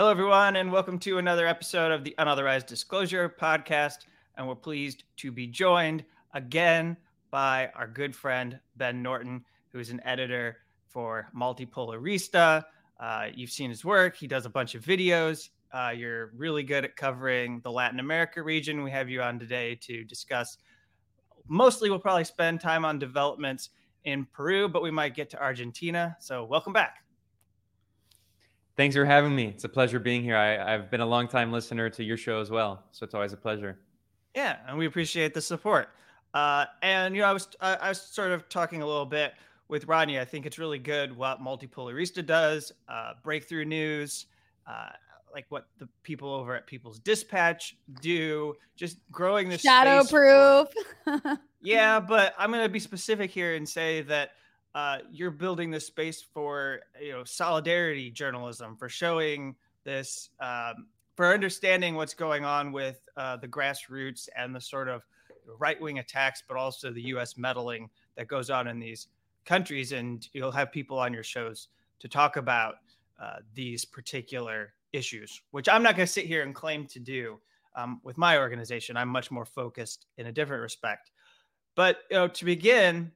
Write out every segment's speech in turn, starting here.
Hello, everyone, and welcome to another episode of the Unauthorized Disclosure Podcast. And we're pleased to be joined again by our good friend, Ben Norton, who is an editor for Multipolarista. Uh, you've seen his work, he does a bunch of videos. Uh, you're really good at covering the Latin America region. We have you on today to discuss. Mostly, we'll probably spend time on developments in Peru, but we might get to Argentina. So, welcome back. Thanks for having me. It's a pleasure being here. I, have been a long time listener to your show as well, so it's always a pleasure. Yeah, and we appreciate the support. Uh, and you know, I was I, I, was sort of talking a little bit with Rodney. I think it's really good what Multipolarista does, uh, breakthrough news, uh, like what the people over at People's Dispatch do, just growing the this shadowproof. yeah, but I'm going to be specific here and say that uh, you're building this space for you know solidarity journalism for showing this um, for understanding what's going on with uh, the grassroots and the sort of right wing attacks, but also the U.S. meddling that goes on in these countries. And you'll have people on your shows to talk about uh, these particular issues, which I'm not going to sit here and claim to do um, with my organization. I'm much more focused in a different respect. But you know, to begin,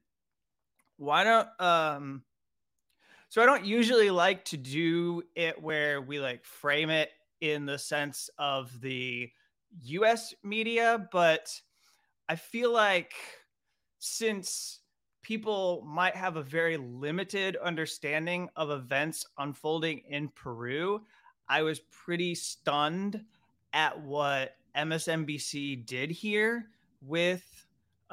why don't um, so I don't usually like to do it where we like frame it in the sense of the US media, but I feel like since people might have a very limited understanding of events unfolding in Peru, I was pretty stunned at what MSNBC did here with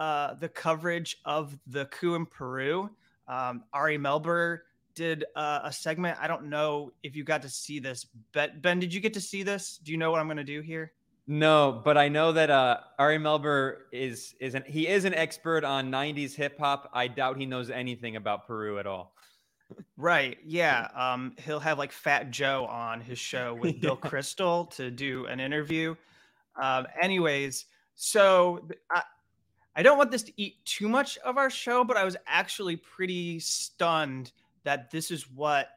uh, the coverage of the coup in Peru. Um, Ari Melber did uh, a segment. I don't know if you got to see this. Ben, ben, did you get to see this? Do you know what I'm going to do here? No, but I know that uh, Ari Melber is is an he is an expert on '90s hip hop. I doubt he knows anything about Peru at all. Right. Yeah. Um, he'll have like Fat Joe on his show with Bill Kristol to do an interview. Um, anyways, so I, I don't want this to eat too much of our show, but I was actually pretty stunned that this is what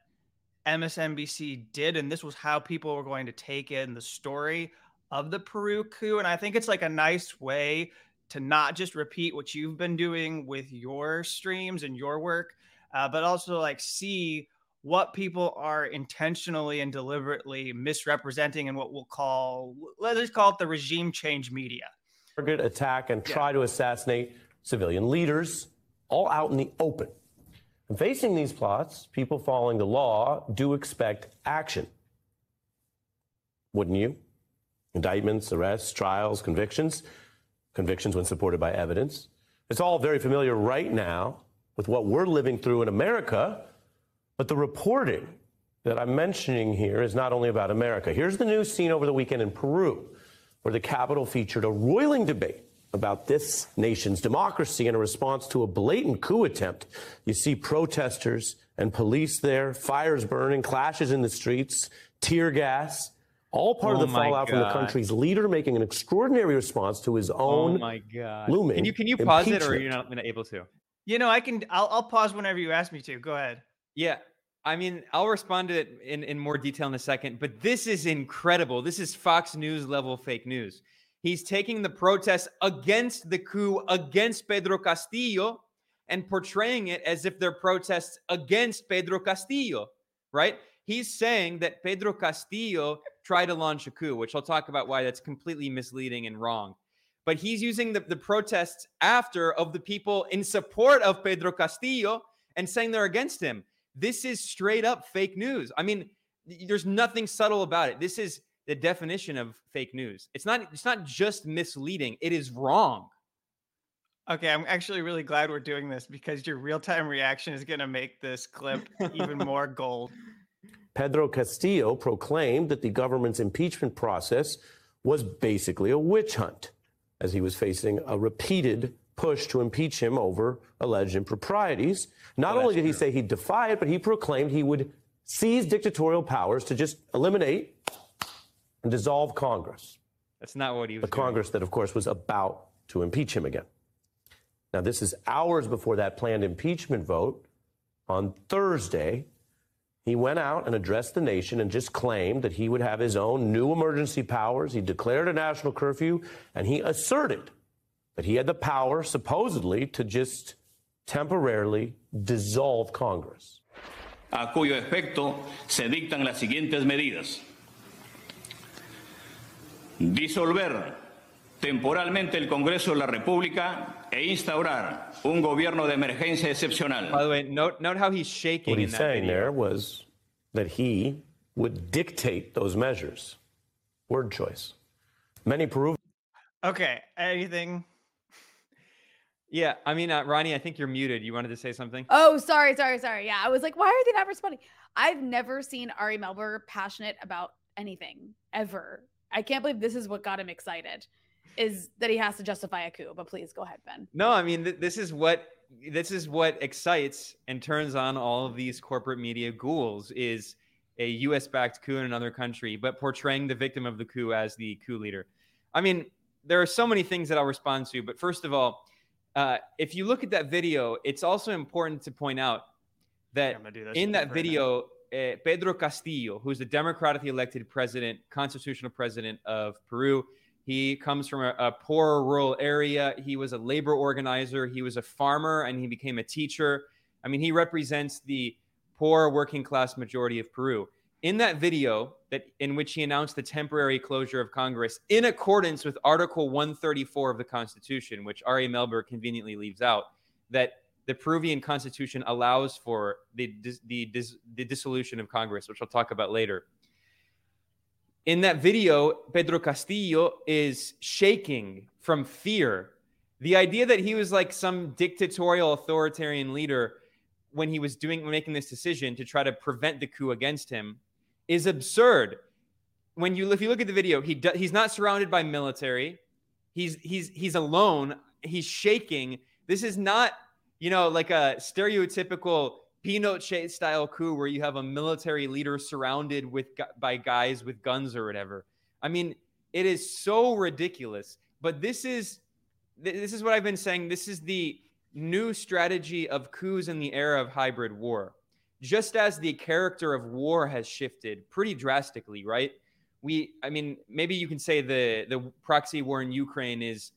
MSNBC did, and this was how people were going to take in the story of the Peru coup. And I think it's like a nice way to not just repeat what you've been doing with your streams and your work, uh, but also like see what people are intentionally and deliberately misrepresenting and what we'll call, let's just call it the regime change media. Target attack and try yeah. to assassinate civilian leaders, all out in the open. And facing these plots, people following the law do expect action. Wouldn't you? Indictments, arrests, trials, convictions. Convictions when supported by evidence. It's all very familiar right now with what we're living through in America, but the reporting that I'm mentioning here is not only about America. Here's the news seen over the weekend in Peru, where the Capitol featured a roiling debate about this nation's democracy in a response to a blatant coup attempt. You see protesters and police there, fires burning, clashes in the streets, tear gas, all part oh of the oh fallout God. from the country's leader making an extraordinary response to his oh own oh my God. looming. Can you can you pause it, or you're not able to? You know, I can. I'll, I'll pause whenever you ask me to. Go ahead. Yeah, I mean, I'll respond to it in, in more detail in a second, but this is incredible. This is Fox News level fake news. He's taking the protests against the coup, against Pedro Castillo, and portraying it as if they're protests against Pedro Castillo, right? He's saying that Pedro Castillo tried to launch a coup, which I'll talk about why that's completely misleading and wrong. But he's using the, the protests after of the people in support of Pedro Castillo and saying they're against him. This is straight up fake news. I mean, there's nothing subtle about it. This is the definition of fake news. It's not it's not just misleading, it is wrong. Okay, I'm actually really glad we're doing this because your real-time reaction is going to make this clip even more gold. Pedro Castillo proclaimed that the government's impeachment process was basically a witch hunt as he was facing a repeated push to impeach him over alleged improprieties. Not only did true. he say he'd defy it, but he proclaimed he would seize dictatorial powers to just eliminate and dissolve Congress. That's not what he was. The doing. Congress that, of course, was about to impeach him again. Now, this is hours before that planned impeachment vote on Thursday. He went out and addressed the nation and just claimed that he would have his own new emergency powers. He declared a national curfew and he asserted that he had the power, supposedly, to just temporarily dissolve Congress. A cuyo efecto se dictan las siguientes medidas. Disolver temporalmente el Congreso de la República e instaurar un gobierno de emergencia excepcional. By the way, note, note how he's shaking. What he's in that saying video. there was that he would dictate those measures. Word choice. Many Peruvians. Okay. Anything? Yeah, I mean, uh, Ronnie, I think you're muted. You wanted to say something? Oh, sorry, sorry, sorry. Yeah, I was like, why are they not responding? I've never seen Ari Melber passionate about anything ever. I can't believe this is what got him excited. Is that he has to justify a coup? But please go ahead, Ben. No, I mean, th- this is what this is what excites and turns on all of these corporate media ghouls is a U.S. backed coup in another country, but portraying the victim of the coup as the coup leader. I mean, there are so many things that I'll respond to, but first of all, uh, if you look at that video, it's also important to point out that I'm gonna do this in that video, uh, Pedro Castillo, who's the democratically elected president, constitutional president of Peru, he comes from a, a poor rural area. He was a labor organizer. He was a farmer, and he became a teacher. I mean, he represents the poor working class majority of Peru. In that video, that in which he announced the temporary closure of Congress in accordance with Article 134 of the Constitution, which Ari Melber conveniently leaves out, that the Peruvian Constitution allows for the the the dissolution of Congress, which I'll talk about later. In that video, Pedro Castillo is shaking from fear. The idea that he was like some dictatorial authoritarian leader when he was doing making this decision to try to prevent the coup against him is absurd. When you if you look at the video, he do, he's not surrounded by military. He's he's he's alone. He's shaking. This is not you know like a stereotypical Pinochet style coup where you have a military leader surrounded with by guys with guns or whatever. I mean, it is so ridiculous. But this is this is what I've been saying. This is the new strategy of coups in the era of hybrid war. Just as the character of war has shifted pretty drastically, right? We, I mean, maybe you can say the the proxy war in Ukraine is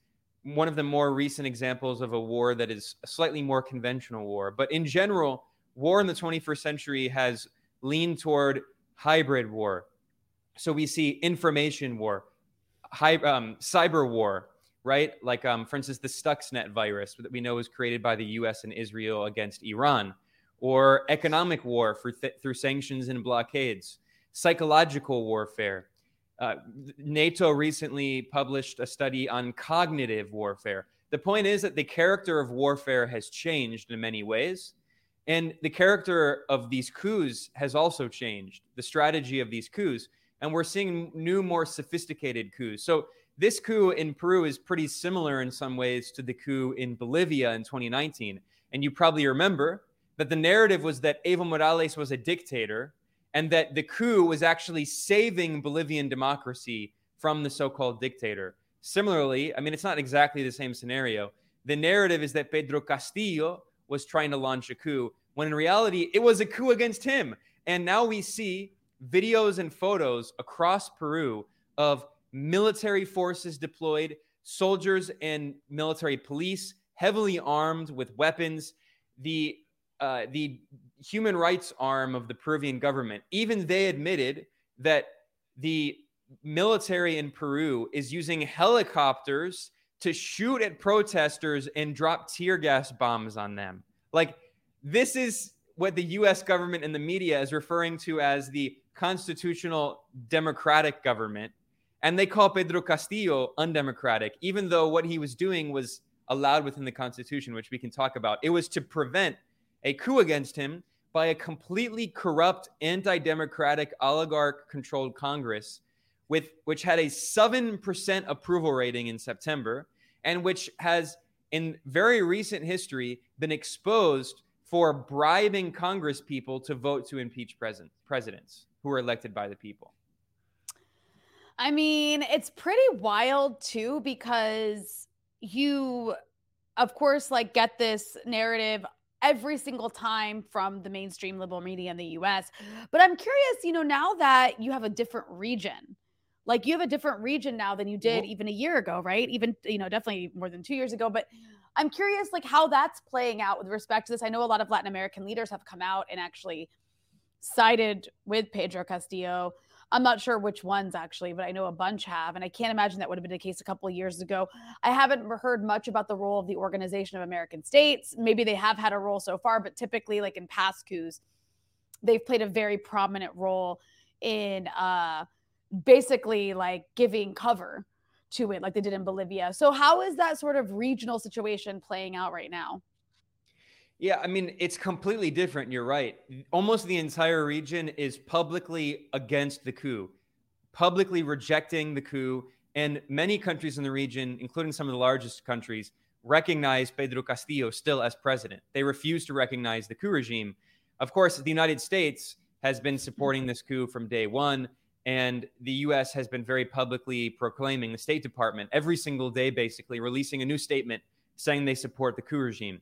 one of the more recent examples of a war that is a slightly more conventional war. But in general, war in the 21st century has leaned toward hybrid war. So we see information war, um, cyber war, right? Like, um, for instance, the Stuxnet virus that we know was created by the US and Israel against Iran, or economic war for th- through sanctions and blockades, psychological warfare. Uh, NATO recently published a study on cognitive warfare. The point is that the character of warfare has changed in many ways. And the character of these coups has also changed, the strategy of these coups. And we're seeing new, more sophisticated coups. So this coup in Peru is pretty similar in some ways to the coup in Bolivia in 2019. And you probably remember that the narrative was that Evo Morales was a dictator and that the coup was actually saving Bolivian democracy from the so called dictator. Similarly, I mean, it's not exactly the same scenario. The narrative is that Pedro Castillo was trying to launch a coup, when in reality, it was a coup against him. And now we see videos and photos across Peru of military forces deployed, soldiers and military police heavily armed with weapons. The uh, the human rights arm of the Peruvian government, even they admitted that the military in Peru is using helicopters to shoot at protesters and drop tear gas bombs on them. Like, this is what the US government and the media is referring to as the constitutional democratic government. And they call Pedro Castillo undemocratic, even though what he was doing was allowed within the Constitution, which we can talk about. It was to prevent a coup against him by a completely corrupt, anti democratic, oligarch controlled Congress, with, which had a 7% approval rating in September, and which has, in very recent history, been exposed for bribing Congress people to vote to impeach president, presidents who are elected by the people. I mean, it's pretty wild too because you, of course, like get this narrative. Every single time from the mainstream liberal media in the US. But I'm curious, you know, now that you have a different region, like you have a different region now than you did mm-hmm. even a year ago, right? Even, you know, definitely more than two years ago. But I'm curious, like, how that's playing out with respect to this. I know a lot of Latin American leaders have come out and actually sided with Pedro Castillo. I'm not sure which ones actually, but I know a bunch have. And I can't imagine that would have been the case a couple of years ago. I haven't heard much about the role of the Organization of American States. Maybe they have had a role so far, but typically, like in past coups, they've played a very prominent role in uh, basically like giving cover to it, like they did in Bolivia. So, how is that sort of regional situation playing out right now? Yeah, I mean, it's completely different. You're right. Almost the entire region is publicly against the coup, publicly rejecting the coup. And many countries in the region, including some of the largest countries, recognize Pedro Castillo still as president. They refuse to recognize the coup regime. Of course, the United States has been supporting this coup from day one. And the US has been very publicly proclaiming, the State Department, every single day, basically, releasing a new statement saying they support the coup regime.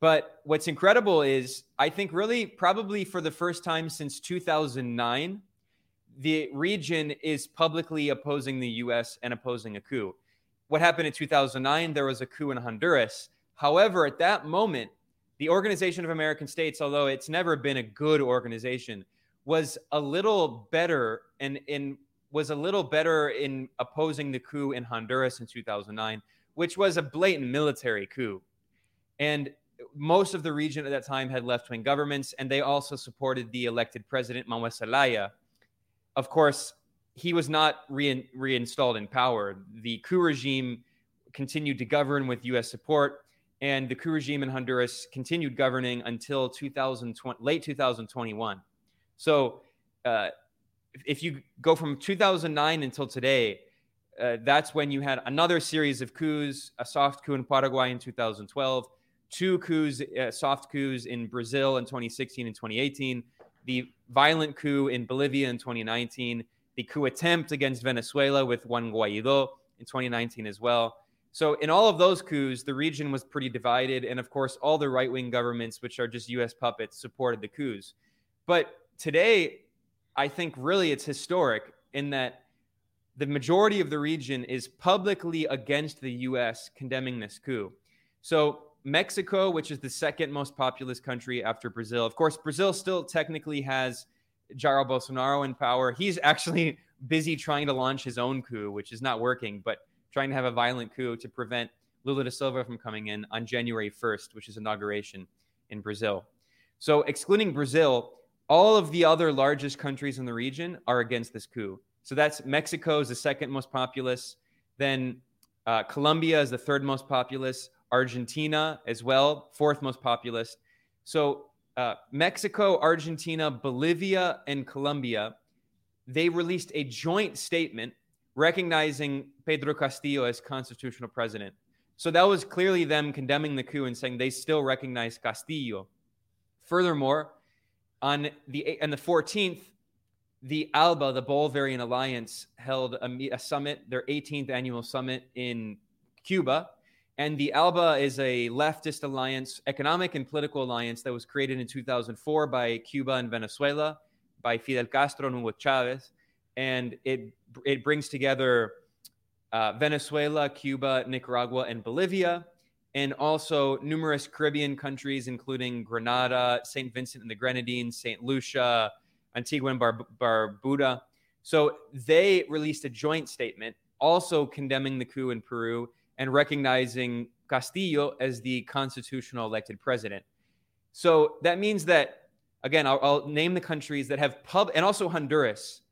But what's incredible is, I think, really, probably for the first time since 2009, the region is publicly opposing the US and opposing a coup. What happened in 2009? There was a coup in Honduras. However, at that moment, the Organization of American States, although it's never been a good organization, was a little better and in was a little better in opposing the coup in Honduras in 2009, which was a blatant military coup. And most of the region at that time had left wing governments, and they also supported the elected president, Manuel Zelaya. Of course, he was not re- reinstalled in power. The coup regime continued to govern with U.S. support, and the coup regime in Honduras continued governing until 2020, late 2021. So, uh, if you go from 2009 until today, uh, that's when you had another series of coups, a soft coup in Paraguay in 2012, two coups, uh, soft coups in Brazil in 2016 and 2018, the violent coup in Bolivia in 2019, the coup attempt against Venezuela with Juan Guaido in 2019 as well. So, in all of those coups, the region was pretty divided. And of course, all the right wing governments, which are just US puppets, supported the coups. But today, I think really it's historic in that the majority of the region is publicly against the US condemning this coup. So, Mexico, which is the second most populous country after Brazil, of course, Brazil still technically has Jair Bolsonaro in power. He's actually busy trying to launch his own coup, which is not working, but trying to have a violent coup to prevent Lula da Silva from coming in on January 1st, which is inauguration in Brazil. So, excluding Brazil, all of the other largest countries in the region are against this coup. So that's Mexico is the second most populous. Then uh, Colombia is the third most populous. Argentina as well, fourth most populous. So uh, Mexico, Argentina, Bolivia, and Colombia, they released a joint statement recognizing Pedro Castillo as constitutional president. So that was clearly them condemning the coup and saying they still recognize Castillo. Furthermore, on the on the 14th, the ALBA, the Bolivarian Alliance, held a, a, summit, their 18th annual summit in Cuba. And the ALBA is a leftist alliance, economic and political alliance that was created in 2004 by Cuba and Venezuela, by Fidel Castro and Hugo Chavez. And it, it brings together uh, Venezuela, Cuba, Nicaragua, and Bolivia, and also numerous Caribbean countries, including Grenada, St. Vincent and the Grenadines, St. Lucia, Antigua and Bar- Barbuda. So they released a joint statement also condemning the coup in Peru and recognizing Castillo as the constitutional elected president. So that means that, again, I'll, I'll, name the countries that have pub, and also Honduras,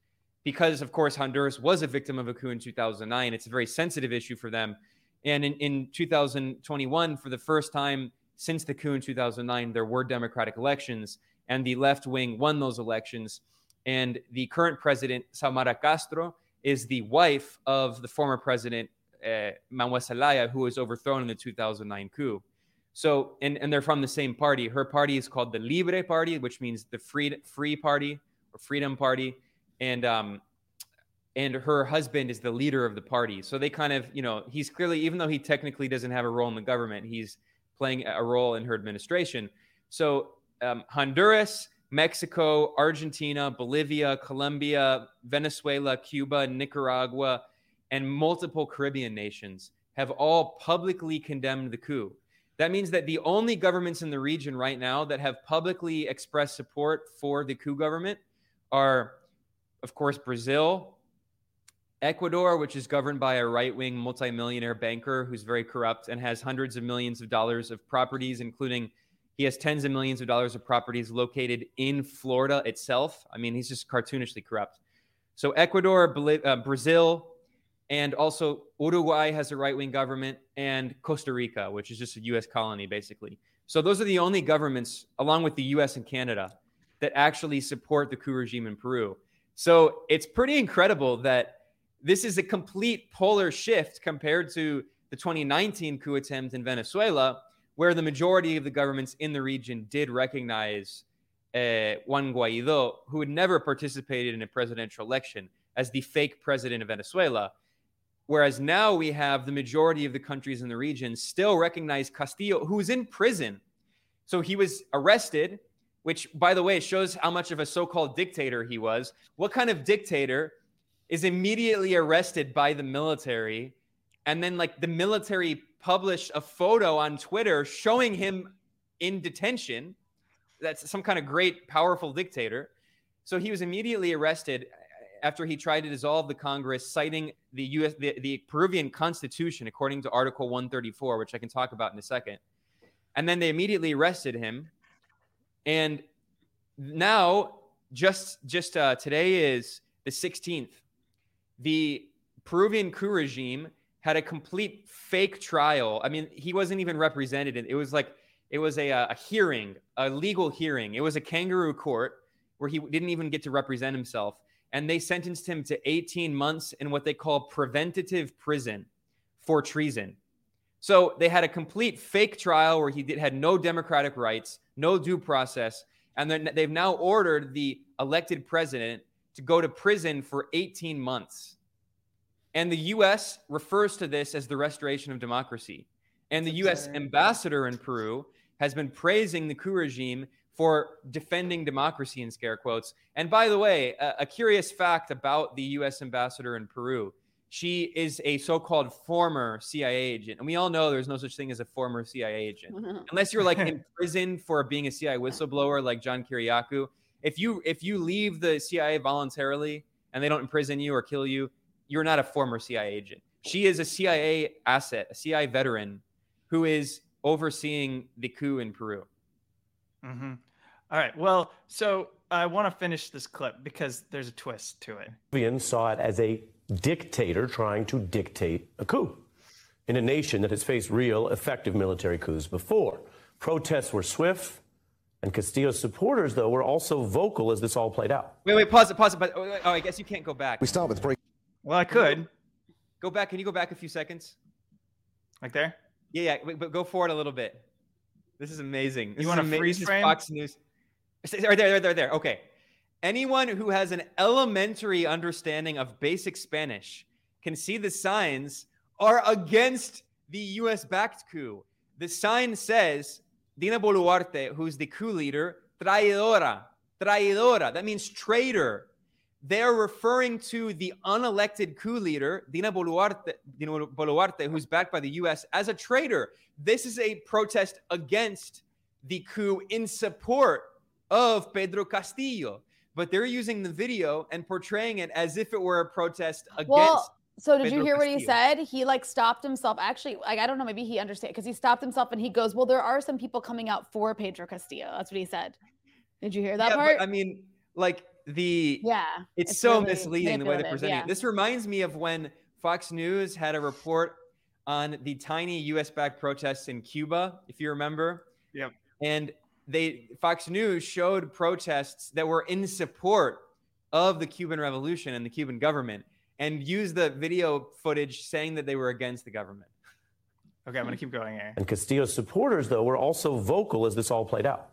because of course Honduras was a victim of a coup in 2009. It's a very sensitive issue for them. And in, in 2021, for the first time since the coup in 2009, there were democratic elections, and the left wing won those elections. And the current president, Xiomara Castro, is the wife of the former president, uh, Manuel Zelaya, who was overthrown in the 2009 coup. So, and, and they're from the same party. Her party is called the Libre Party, which means the free, free party or freedom party. And, um, and her husband is the leader of the party. So they kind of, you know, he's clearly, even though he technically doesn't have a role in the government, he's playing a role in her administration. So um, Honduras, Mexico, Argentina, Bolivia, Colombia, Venezuela, Cuba, Nicaragua, and multiple Caribbean nations have all publicly condemned the coup. That means that the only governments in the region right now that have publicly expressed support for the coup government are, of course, Brazil, Ecuador, which is governed by a right wing multimillionaire banker who's very corrupt and has hundreds of millions of dollars of properties, including he has tens of millions of dollars of properties located in Florida itself. I mean, he's just cartoonishly corrupt. So, Ecuador, uh, Brazil, and also Uruguay has a right wing government, and Costa Rica, which is just a US colony, basically. So, those are the only governments, along with the US and Canada, that actually support the coup regime in Peru. So, it's pretty incredible that this is a complete polar shift compared to the 2019 coup attempt in Venezuela, where the majority of the governments in the region did recognize uh, Juan Guaido, who had never participated in a presidential election, as the fake president of Venezuela. Whereas now we have the majority of the countries in the region still recognize Castillo, who's in prison. So he was arrested, which, by the way, shows how much of a so called dictator he was. What kind of dictator is immediately arrested by the military and then like the military published a photo on Twitter showing him in detention. That's some kind of great powerful dictator. So he was immediately arrested after he tried to dissolve the Congress, citing the U.S. the, the Peruvian Constitution according to Article 134, which I can talk about in a second. And then they immediately arrested him. And now, just just uh, today is the 16th the Peruvian coup regime had a complete fake trial. I mean, he wasn't even represented. It was like it was a, a hearing, a legal hearing. It was a kangaroo court where he didn't even get to represent himself. And they sentenced him to 18 months in what they call preventative prison for treason. So they had a complete fake trial where he did, had no democratic rights, no due process. And then they've now ordered the elected president to go to prison for 18 months. And the US refers to this as the restoration of democracy. And the US ambassador in Peru has been praising the coup regime for defending democracy in scare quotes. And by the way, a, a curious fact about the US ambassador in Peru she is a so-called former CIA agent, and we all know there's no such thing as a former CIA agent, unless you're like in prison for being a CIA whistleblower, like John Kiriakou if you if you leave the CIA voluntarily and they don't imprison you or kill you, you're not a former CIA agent. She is a CIA asset, a CIA veteran who is overseeing the coup in Peru. Mm-hmm. All right. Well, so I want to finish this clip because there's a twist to it. Peruvians saw it as a dictator trying to dictate a coup in a nation that has faced real, effective military coups before. Protests were swift and Castillo's supporters, though, were also vocal as this all played out. Wait, wait, pause it, pause it. But oh, I guess you can't go back. We start with break. Well, I could. Go back. Can you go back a few seconds? Like there? Yeah, yeah. But go forward a little bit. This is amazing. This you want to freeze frame? Fox News. Right there, there, there, there. Okay. Anyone who has an elementary understanding of basic Spanish can see the signs are against the U.S. backed coup. The sign says Dina Boluarte, who's the coup leader, traidora, traidora. That means traitor. They're referring to the unelected coup leader, Dina Boluarte, Dina Boluarte, who's backed by the U.S., as a traitor. This is a protest against the coup in support of Pedro Castillo. But they're using the video and portraying it as if it were a protest against well, so did Pedro you hear Castillo. what he said? He like stopped himself. Actually, like I don't know, maybe he understand because he stopped himself and he goes, "Well, there are some people coming out for Pedro Castillo." That's what he said. Did you hear that yeah, part? I mean, like the yeah, it's, it's so really misleading the way they're presenting yeah. it. This reminds me of when Fox News had a report on the tiny U.S. backed protests in Cuba, if you remember. Yep. And they Fox News showed protests that were in support of the Cuban Revolution and the Cuban government and use the video footage saying that they were against the government. Okay, I'm going to hmm. keep going here. And Castillo's supporters, though, were also vocal as this all played out.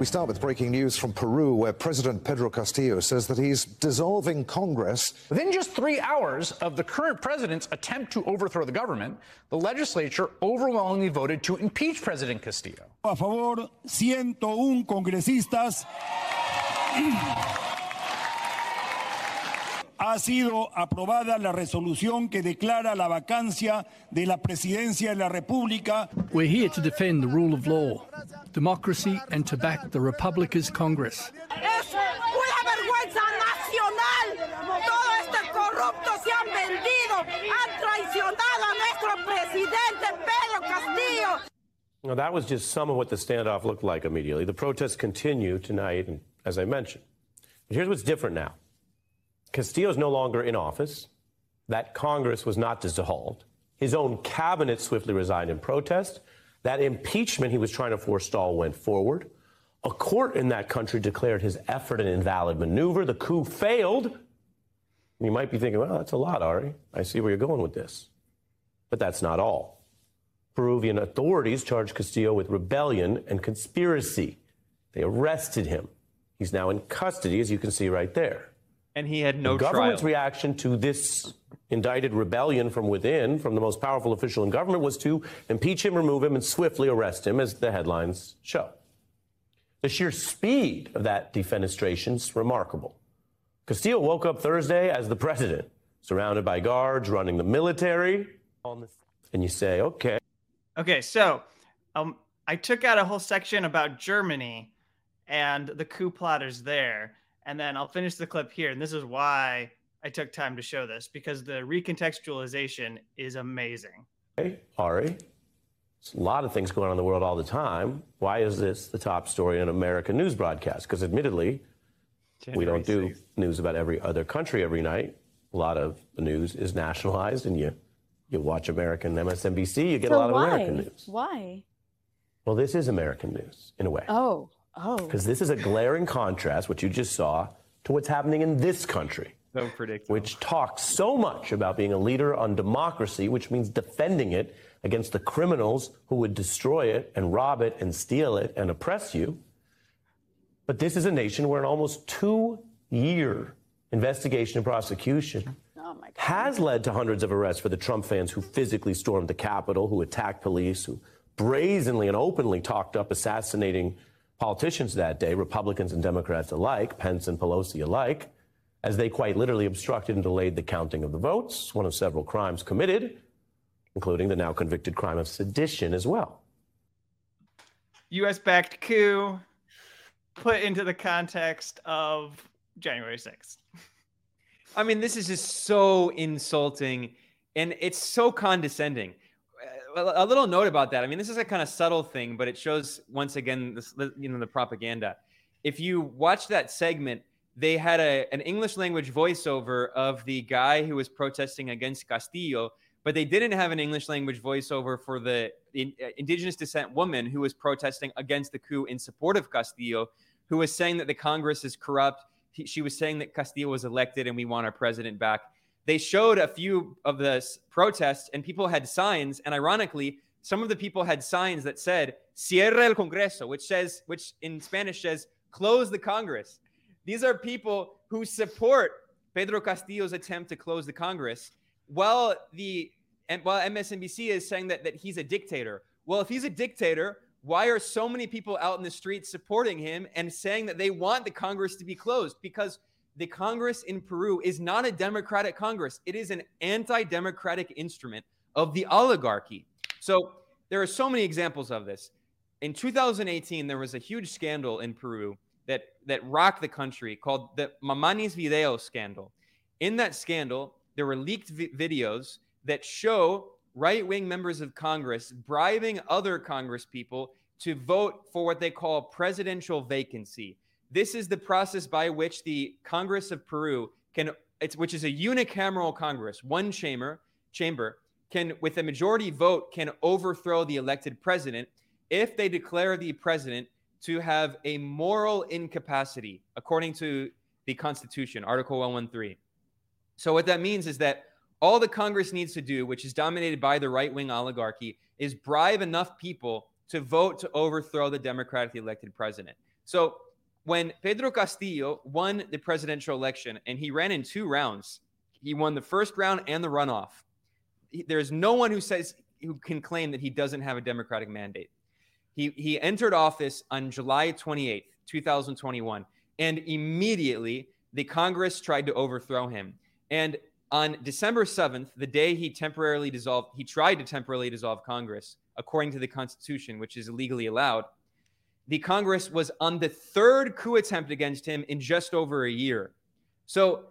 We start with breaking news from Peru, where President Pedro Castillo says that he's dissolving Congress. Within just three hours of the current president's attempt to overthrow the government, the legislature overwhelmingly voted to impeach President Castillo. A favor, 101 congresistas. Ha sido aprobada la resolución que declara la vacancia de la presidencia de la República. We're here to defend the rule of law, democracy and to back the Republic as Congress. Es una vergüenza nacional. Todo este corrupto se han vendido, han traicionado a nuestro presidente Pedro Castillo. Now, that was just some of what the standoff looked like immediately. The protests continue tonight, and as I mentioned. But here's what's different now. Castillo is no longer in office. That Congress was not dissolved. His own cabinet swiftly resigned in protest. That impeachment he was trying to forestall went forward. A court in that country declared his effort an invalid maneuver. The coup failed. You might be thinking, well, that's a lot, Ari. I see where you're going with this. But that's not all. Peruvian authorities charged Castillo with rebellion and conspiracy. They arrested him. He's now in custody, as you can see right there and he had no the government's trial. reaction to this indicted rebellion from within, from the most powerful official in government, was to impeach him, remove him, and swiftly arrest him, as the headlines show. The sheer speed of that defenestration is remarkable. Castillo woke up Thursday as the president, surrounded by guards, running the military. And you say, okay. Okay, so um, I took out a whole section about Germany and the coup plotters there and then I'll finish the clip here. And this is why I took time to show this because the recontextualization is amazing. Hey, Ari, there's a lot of things going on in the world all the time. Why is this the top story in an American news broadcast? Because admittedly, January we don't do news about every other country every night. A lot of the news is nationalized, and you you watch American MSNBC, you get so a lot why? of American news. Why? Well, this is American news in a way. Oh. Oh. Because this is a glaring contrast, what you just saw, to what's happening in this country. So predictable. Which talks so much about being a leader on democracy, which means defending it against the criminals who would destroy it and rob it and steal it and oppress you. But this is a nation where an almost two year investigation and prosecution oh has led to hundreds of arrests for the Trump fans who physically stormed the Capitol, who attacked police, who brazenly and openly talked up assassinating politicians that day, Republicans and Democrats alike, Pence and Pelosi alike, as they quite literally obstructed and delayed the counting of the votes, one of several crimes committed, including the now convicted crime of sedition as well. US backed coup put into the context of January 6th. I mean, this is just so insulting and it's so condescending a little note about that. I mean, this is a kind of subtle thing, but it shows once again this, you know, the propaganda. If you watch that segment, they had a, an English language voiceover of the guy who was protesting against Castillo, but they didn't have an English language voiceover for the, the uh, indigenous descent woman who was protesting against the coup in support of Castillo, who was saying that the Congress is corrupt. He, she was saying that Castillo was elected and we want our president back they showed a few of the protests and people had signs. And ironically, some of the people had signs that said "Cierra el Congreso," which says, which in Spanish says, "Close the Congress." These are people who support Pedro Castillo's attempt to close the Congress, while the and while MSNBC is saying that that he's a dictator. Well, if he's a dictator, why are so many people out in the streets supporting him and saying that they want the Congress to be closed? Because the Congress in Peru is not a democratic Congress. It is an anti democratic instrument of the oligarchy. So there are so many examples of this. In 2018, there was a huge scandal in Peru that, that rocked the country called the Mamanis Video scandal. In that scandal, there were leaked vi- videos that show right wing members of Congress bribing other Congress people to vote for what they call presidential vacancy. This is the process by which the Congress of Peru can, which is a unicameral Congress, one chamber, chamber can, with a majority vote, can overthrow the elected president if they declare the president to have a moral incapacity, according to the Constitution, Article 113. So, what that means is that all the Congress needs to do, which is dominated by the right wing oligarchy, is bribe enough people to vote to overthrow the democratically elected president. So when Pedro Castillo won the presidential election and he ran in two rounds, he won the first round and the runoff. There's no one who says who can claim that he doesn't have a democratic mandate. He he entered office on July 28th, 2021, and immediately the Congress tried to overthrow him. And on December 7th, the day he temporarily dissolved, he tried to temporarily dissolve Congress according to the Constitution, which is legally allowed. The Congress was on the third coup attempt against him in just over a year. So,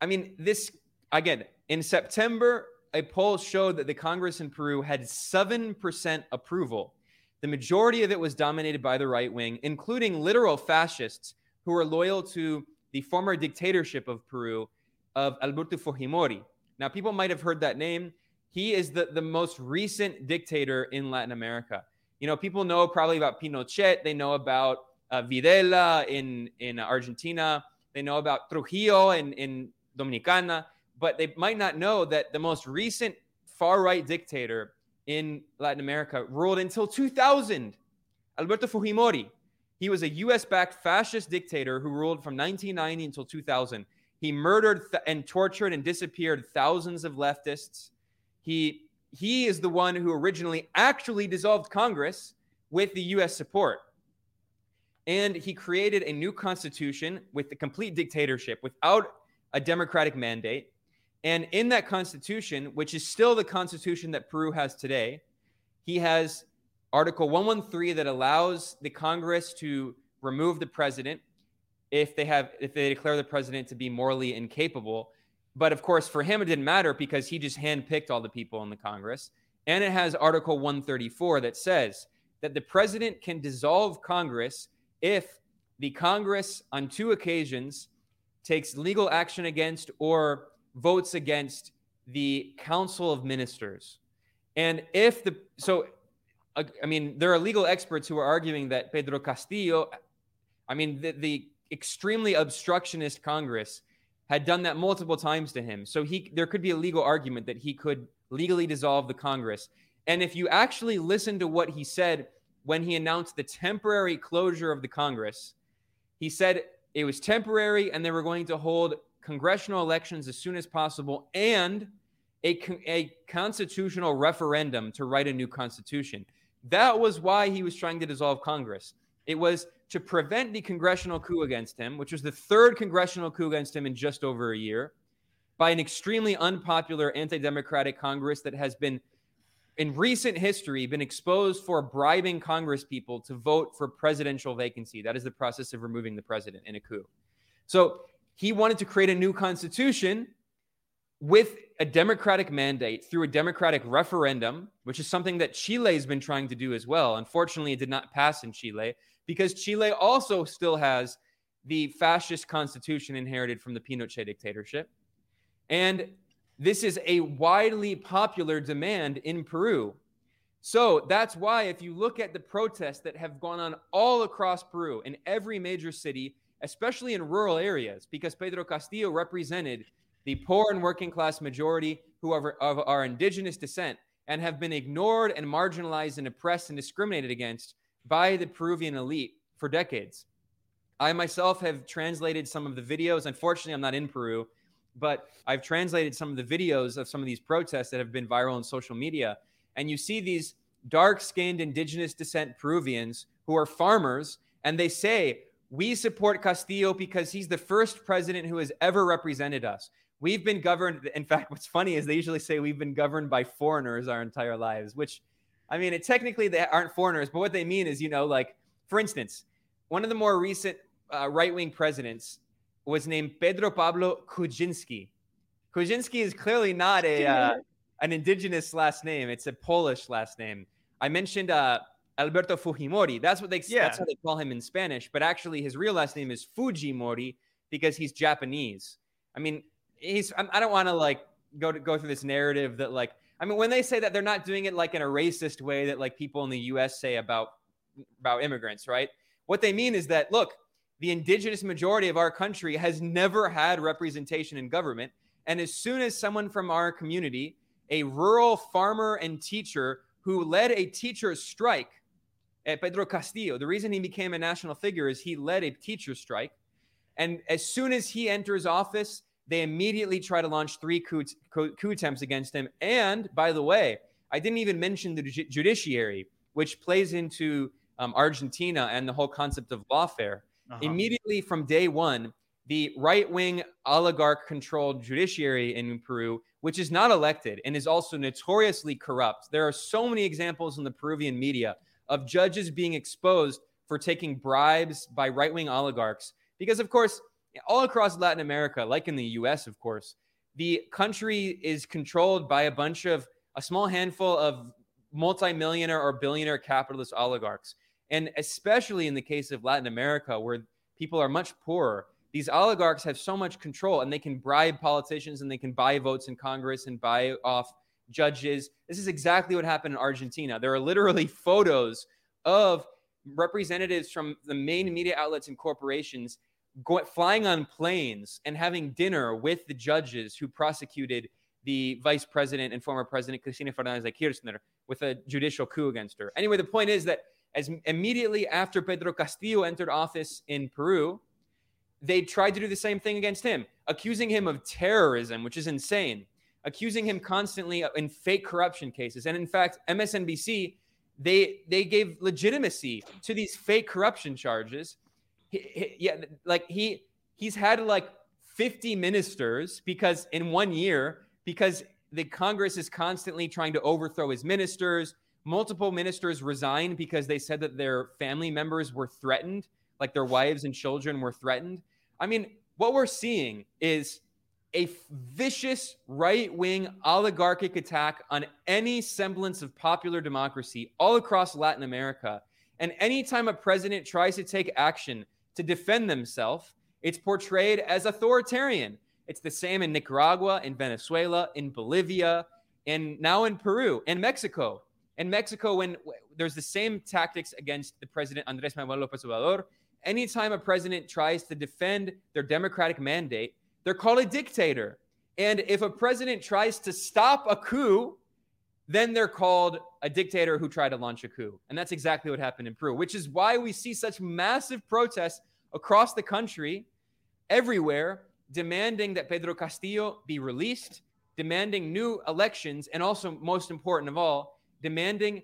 I mean, this again, in September, a poll showed that the Congress in Peru had 7% approval. The majority of it was dominated by the right wing, including literal fascists who were loyal to the former dictatorship of Peru of Alberto Fujimori. Now, people might have heard that name. He is the, the most recent dictator in Latin America. You know, people know probably about Pinochet. They know about uh, Videla in, in Argentina. They know about Trujillo in, in Dominicana. But they might not know that the most recent far right dictator in Latin America ruled until 2000. Alberto Fujimori. He was a US backed fascist dictator who ruled from 1990 until 2000. He murdered th- and tortured and disappeared thousands of leftists. He he is the one who originally actually dissolved Congress with the US support. And he created a new constitution with the complete dictatorship without a democratic mandate. And in that constitution, which is still the constitution that Peru has today, he has Article 113 that allows the Congress to remove the president if they have if they declare the president to be morally incapable. But of course, for him it didn't matter because he just handpicked all the people in the Congress. And it has Article 134 that says that the president can dissolve Congress if the Congress on two occasions takes legal action against or votes against the Council of Ministers. And if the so I mean, there are legal experts who are arguing that Pedro Castillo, I mean, the, the extremely obstructionist Congress had done that multiple times to him. So he there could be a legal argument that he could legally dissolve the Congress. And if you actually listen to what he said when he announced the temporary closure of the Congress, he said it was temporary and they were going to hold congressional elections as soon as possible and a, a constitutional referendum to write a new constitution. That was why he was trying to dissolve Congress. It was to prevent the congressional coup against him, which was the third congressional coup against him in just over a year, by an extremely unpopular anti democratic Congress that has been, in recent history, been exposed for bribing Congress people to vote for presidential vacancy. That is the process of removing the president in a coup. So he wanted to create a new constitution with a democratic mandate through a democratic referendum, which is something that Chile has been trying to do as well. Unfortunately, it did not pass in Chile because Chile also still has the fascist constitution inherited from the Pinochet dictatorship. And this is a widely popular demand in Peru. So that's why, if you look at the protests that have gone on all across Peru in every major city, especially in rural areas, because Pedro Castillo represented the poor and working class majority who are of our indigenous descent and have been ignored and marginalized and oppressed and discriminated against by the Peruvian elite for decades. I myself have translated some of the videos. Unfortunately, I'm not in Peru, but I've translated some of the videos of some of these protests that have been viral on social media. And you see these dark skinned indigenous descent Peruvians who are farmers, and they say, We support Castillo because he's the first president who has ever represented us. We've been governed. In fact, what's funny is they usually say we've been governed by foreigners our entire lives, which I mean, it technically they aren't foreigners, but what they mean is, you know, like for instance, one of the more recent uh, right-wing presidents was named Pedro Pablo Kuczynski. Kuczynski is clearly not a uh, an indigenous last name; it's a Polish last name. I mentioned uh, Alberto Fujimori. That's what they Yeah. that's how they call him in Spanish, but actually his real last name is Fujimori because he's Japanese. I mean, he's I I don't want to like go to go through this narrative that like I mean when they say that they're not doing it like in a racist way that like people in the US say about about immigrants, right? What they mean is that look, the indigenous majority of our country has never had representation in government and as soon as someone from our community, a rural farmer and teacher who led a teacher's strike uh, Pedro Castillo, the reason he became a national figure is he led a teacher strike. And as soon as he enters office, they immediately try to launch three coup, coup, coup attempts against him. And by the way, I didn't even mention the ju- judiciary, which plays into um, Argentina and the whole concept of lawfare. Uh-huh. Immediately from day one, the right wing oligarch controlled judiciary in Peru, which is not elected and is also notoriously corrupt. There are so many examples in the Peruvian media of judges being exposed for taking bribes by right wing oligarchs. Because, of course, all across Latin America, like in the US, of course, the country is controlled by a bunch of a small handful of multimillionaire or billionaire capitalist oligarchs. And especially in the case of Latin America, where people are much poorer, these oligarchs have so much control and they can bribe politicians and they can buy votes in Congress and buy off judges. This is exactly what happened in Argentina. There are literally photos of representatives from the main media outlets and corporations going, flying on planes and having dinner with the judges who prosecuted the vice president and former president Cristina Fernandez de Kirchner with a judicial coup against her. Anyway, the point is that as immediately after Pedro Castillo entered office in Peru, they tried to do the same thing against him, accusing him of terrorism, which is insane, accusing him constantly in fake corruption cases. And in fact, MSNBC they they gave legitimacy to these fake corruption charges. He, yeah, like he he's had like 50 ministers because in one year because the Congress is constantly trying to overthrow his ministers. Multiple ministers resigned because they said that their family members were threatened, like their wives and children were threatened. I mean, what we're seeing is a vicious right wing oligarchic attack on any semblance of popular democracy all across Latin America. And anytime a president tries to take action to defend themselves, it's portrayed as authoritarian. It's the same in Nicaragua, in Venezuela, in Bolivia, and now in Peru and Mexico. In Mexico, when there's the same tactics against the president Andres Manuel Lopez Obrador, anytime a president tries to defend their democratic mandate, they're called a dictator. And if a president tries to stop a coup, then they're called a dictator who tried to launch a coup. And that's exactly what happened in Peru, which is why we see such massive protests across the country, everywhere, demanding that Pedro Castillo be released, demanding new elections, and also, most important of all, demanding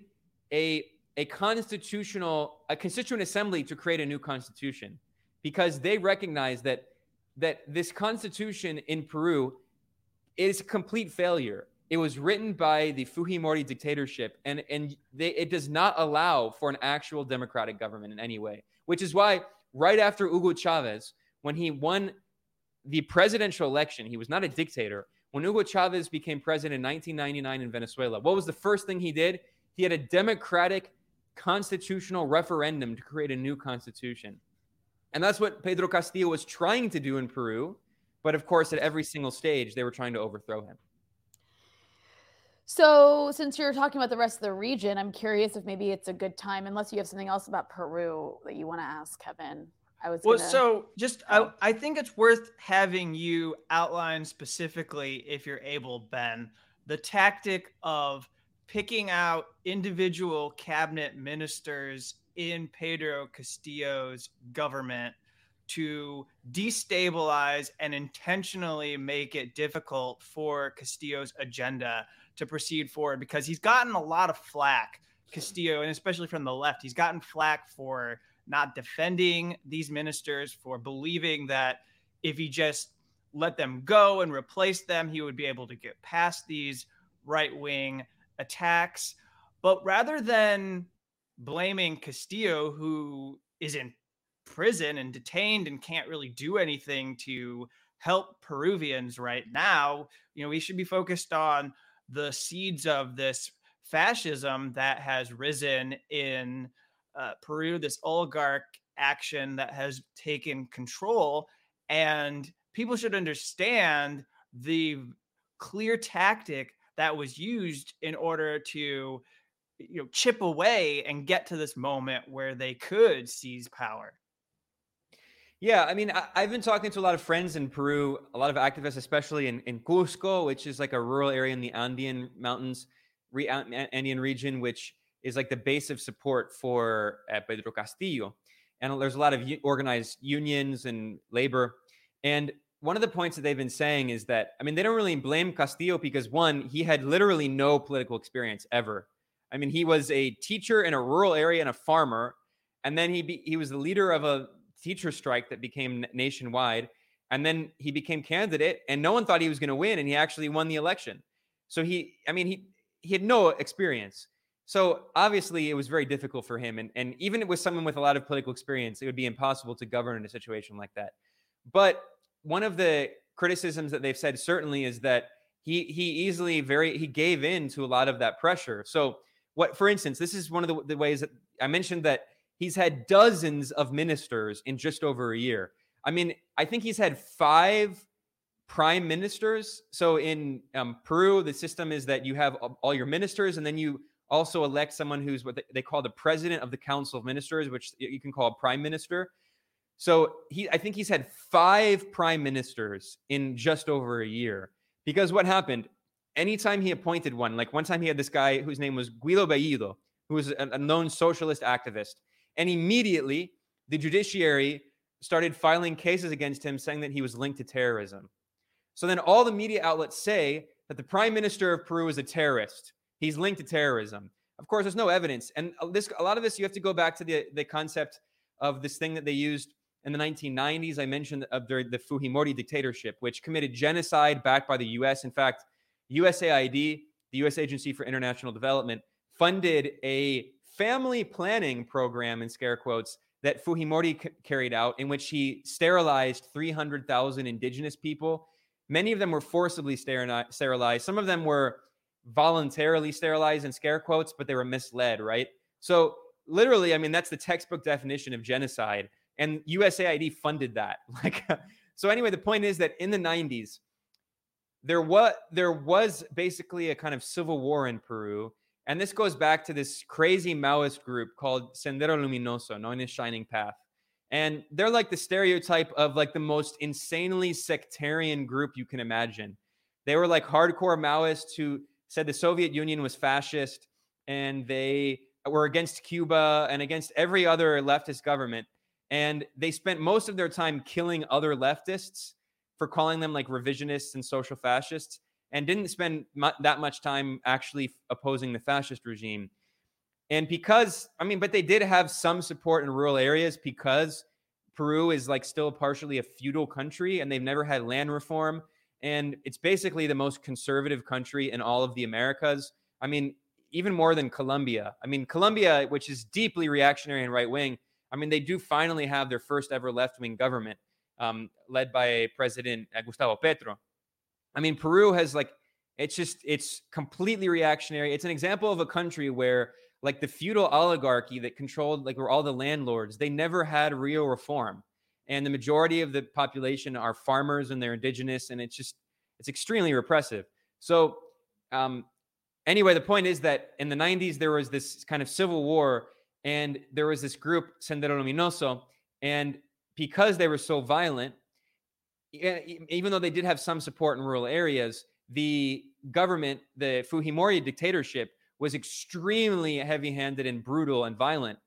a a constitutional, a constituent assembly to create a new constitution because they recognize that that this constitution in Peru is a complete failure. It was written by the Fujimori dictatorship, and and they, it does not allow for an actual democratic government in any way. Which is why, right after Hugo Chavez, when he won the presidential election, he was not a dictator. When Hugo Chavez became president in 1999 in Venezuela, what was the first thing he did? He had a democratic constitutional referendum to create a new constitution. And that's what Pedro Castillo was trying to do in Peru. But of course, at every single stage, they were trying to overthrow him. So, since you're talking about the rest of the region, I'm curious if maybe it's a good time, unless you have something else about Peru that you want to ask, Kevin. I was well. Gonna... So, just I, oh. I think it's worth having you outline specifically, if you're able, Ben, the tactic of picking out individual cabinet ministers in Pedro Castillo's government to destabilize and intentionally make it difficult for Castillo's agenda to proceed forward because he's gotten a lot of flack, Castillo, and especially from the left. He's gotten flack for not defending these ministers, for believing that if he just let them go and replace them, he would be able to get past these right wing attacks. But rather than blaming Castillo, who is in prison and detained and can't really do anything to help Peruvians right now, you know, we should be focused on the seeds of this fascism that has risen in uh, Peru, this oligarch action that has taken control. And people should understand the clear tactic that was used in order to you know chip away and get to this moment where they could seize power yeah i mean I, have been talking to a lot of friends in peru a lot of activists especially in, in cusco which is like a rural area in the andean mountains re, andean region which is like the base of support for uh, Pedro Castillo. And there's a lot of u- organized unions and labor. And one of the points that they've been saying is that, I mean, they don't really blame Castillo because one, he had literally no political experience ever. I mean, he was a teacher in a rural area and a farmer. And then he, be, he was the leader of a teacher strike that became nationwide. And then he became candidate, and no one thought he was going to win, and he actually won the election. So he, I mean, he he had no experience. So obviously, it was very difficult for him, and and even with someone with a lot of political experience, it would be impossible to govern in a situation like that. But one of the criticisms that they've said certainly is that he he easily very he gave in to a lot of that pressure. So what, for instance, this is one of the, the ways that I mentioned that he's had dozens of ministers in just over a year. I mean, I think he's had five prime ministers. So in um, Peru, the system is that you have all your ministers, and then you also elect someone who's what they call the president of the Council of Ministers, which you can call a prime minister. So he, I think he's had five prime ministers in just over a year. Because what happened? Anytime he appointed one, like one time he had this guy whose name was Guido Bellido, who was a, a known socialist activist, and immediately the judiciary started filing cases against him saying that he was linked to terrorism. So then all the media outlets say that the prime minister of Peru is a terrorist. He's linked to terrorism. Of course, there's no evidence. And uh, this a lot of this you have to go back to the, the concept of this thing that they used in the 1990s. I mentioned uh, of the, the Fujimori dictatorship, which committed genocide backed by the US. In fact, USAID, the US Agency for International Development, funded a family planning program in scare quotes that Fujimori c- carried out, in which he sterilized 300,000 indigenous people. Many of them were forcibly sterilized. Some of them were voluntarily sterilized in scare quotes, but they were misled, right? So, literally, I mean, that's the textbook definition of genocide. And USAID funded that. Like, so anyway, the point is that in the 90s, there was there was basically a kind of civil war in Peru and this goes back to this crazy Maoist group called Sendero Luminoso, known as Shining Path. And they're like the stereotype of like the most insanely sectarian group you can imagine. They were like hardcore Maoists who said the Soviet Union was fascist and they were against Cuba and against every other leftist government. And they spent most of their time killing other leftists for calling them like revisionists and social fascists and didn't spend mu- that much time actually opposing the fascist regime. And because, I mean, but they did have some support in rural areas because Peru is like still partially a feudal country and they've never had land reform. And it's basically the most conservative country in all of the Americas. I mean, even more than Colombia. I mean, Colombia, which is deeply reactionary and right wing, I mean, they do finally have their first ever left wing government um, led by President Gustavo Petro. I mean, Peru has like it's just it's completely reactionary. It's an example of a country where like the feudal oligarchy that controlled like were all the landlords, they never had real reform. And the majority of the population are farmers and they're indigenous, and it's just it's extremely repressive. So um anyway, the point is that in the 90s there was this kind of civil war, and there was this group, Sendero Luminoso, and because they were so violent, even though they did have some support in rural areas, the government, the Fujimori dictatorship, was extremely heavy handed and brutal and violent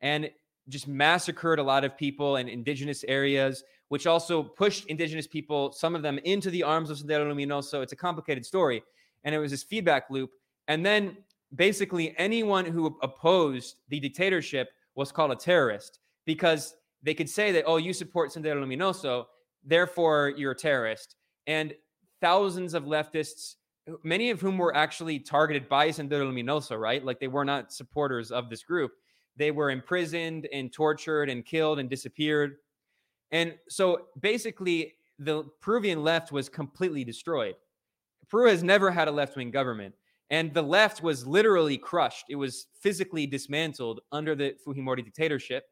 and just massacred a lot of people in indigenous areas, which also pushed indigenous people, some of them, into the arms of Sendero Luminoso. It's a complicated story. And it was this feedback loop. And then basically anyone who opposed the dictatorship was called a terrorist because they could say that, oh, you support Sendero Luminoso, therefore you're a terrorist. And thousands of leftists, many of whom were actually targeted by Sendero Luminoso, right? Like they were not supporters of this group. They were imprisoned and tortured and killed and disappeared. And so basically, the Peruvian left was completely destroyed. Peru has never had a left wing government. And the left was literally crushed. It was physically dismantled under the Fujimori dictatorship.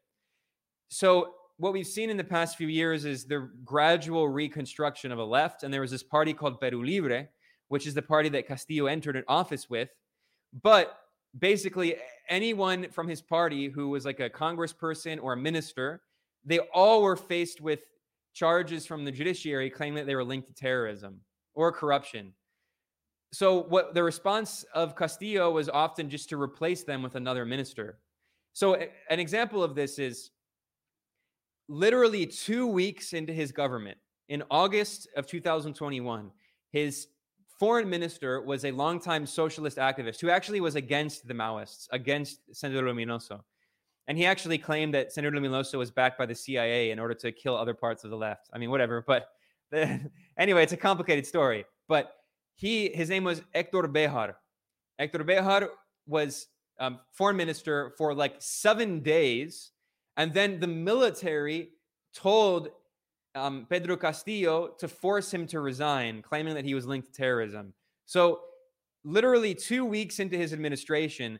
So what we've seen in the past few years is the gradual reconstruction of a left. And there was this party called Peru Libre, which is the party that Castillo entered an office with. But basically, anyone from his party who was like a congressperson or a minister, they all were faced with charges from the judiciary claiming that they were linked to terrorism or corruption. so what the response of Castillo was often just to replace them with another minister. So an example of this is literally two weeks into his government, in August of 2021, his foreign minister was a longtime socialist activist who actually was against the Maoists, against Sendero Luminoso. And he actually claimed that Sendero Luminoso was backed by the CIA in order to kill other parts of the left. I mean, whatever. But anyway, it's a complicated story. But he, his name was Hector Bejar. Hector Bejar was um, foreign minister for like seven days. And then the military told um, Pedro Castillo to force him to resign, claiming that he was linked to terrorism. So, literally two weeks into his administration,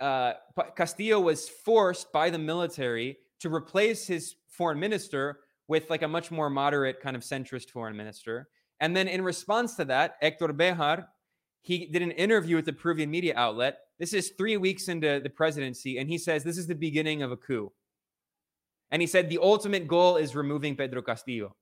uh, Castillo was forced by the military to replace his foreign minister with like a much more moderate kind of centrist foreign minister. And then in response to that, Hector Bejar, he did an interview with the Peruvian media outlet. This is three weeks into the presidency, and he says this is the beginning of a coup. And he said the ultimate goal is removing Pedro Castillo.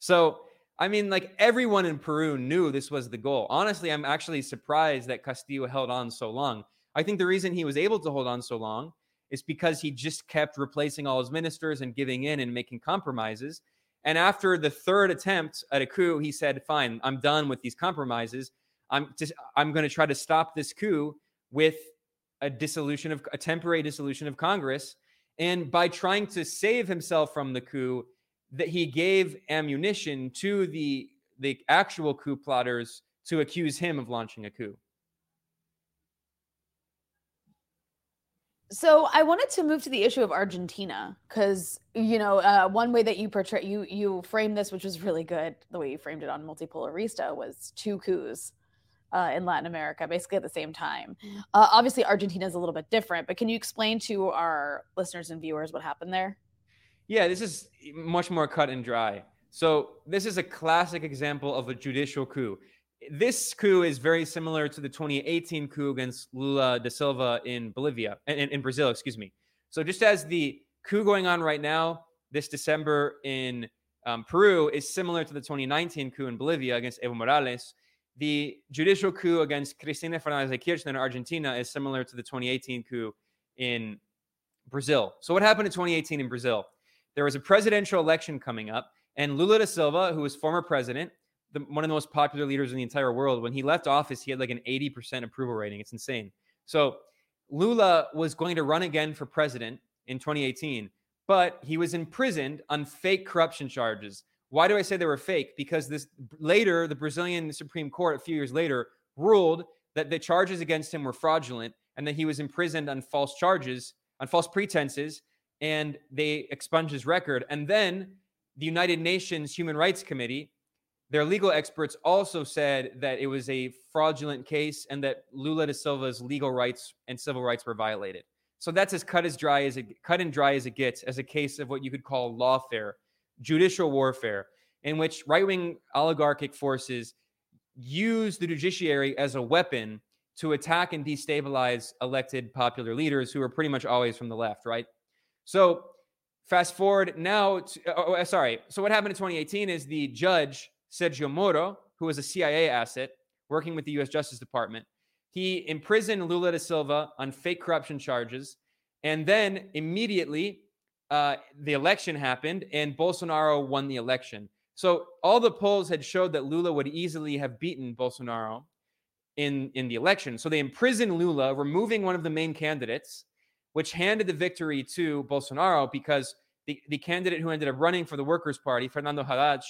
So, I mean, like everyone in Peru knew this was the goal. Honestly, I'm actually surprised that Castillo held on so long. I think the reason he was able to hold on so long is because he just kept replacing all his ministers and giving in and making compromises. And after the third attempt at a coup, he said, "Fine, I'm done with these compromises. I'm just I'm going to try to stop this coup with a dissolution of a temporary dissolution of Congress." And by trying to save himself from the coup, that he gave ammunition to the the actual coup plotters to accuse him of launching a coup. So I wanted to move to the issue of Argentina because you know uh, one way that you portray you you framed this, which was really good, the way you framed it on Multipolarista, was two coups uh, in Latin America, basically at the same time. Uh, obviously, Argentina is a little bit different, but can you explain to our listeners and viewers what happened there? Yeah, this is much more cut and dry. So this is a classic example of a judicial coup this coup is very similar to the 2018 coup against Lula da Silva in Bolivia, in, in Brazil, excuse me. So just as the coup going on right now this December in um, Peru is similar to the 2019 coup in Bolivia against Evo Morales, the judicial coup against Cristina Fernandez de Kirchner in Argentina is similar to the 2018 coup in Brazil. So what happened in 2018 in Brazil? There was a presidential election coming up, and Lula da Silva, who was former president, the, one of the most popular leaders in the entire world. When he left office, he had like an 80% approval rating. It's insane. So Lula was going to run again for president in 2018, but he was imprisoned on fake corruption charges. Why do I say they were fake? Because this later, the Brazilian Supreme Court, a few years later, ruled that the charges against him were fraudulent and that he was imprisoned on false charges, on false pretenses, and they expunged his record. And then the United Nations Human Rights Committee their legal experts also said that it was a fraudulent case and that Lula da Silva's legal rights and civil rights were violated. So that's as cut as dry as it cut and dry as it gets as a case of what you could call lawfare, judicial warfare, in which right-wing oligarchic forces use the judiciary as a weapon to attack and destabilize elected popular leaders who are pretty much always from the left, right? So fast forward now to, oh, oh uh, sorry. So what happened in 2018 is the judge Sergio Moro, who was a CIA asset working with the US Justice Department. He imprisoned Lula da Silva on fake corruption charges. And then immediately, uh, the election happened and Bolsonaro won the election. So all the polls had showed that Lula would easily have beaten Bolsonaro in, in the election. So they imprisoned Lula, removing one of the main candidates, which handed the victory to Bolsonaro because the, the candidate who ended up running for the Workers' Party, Fernando Haddad,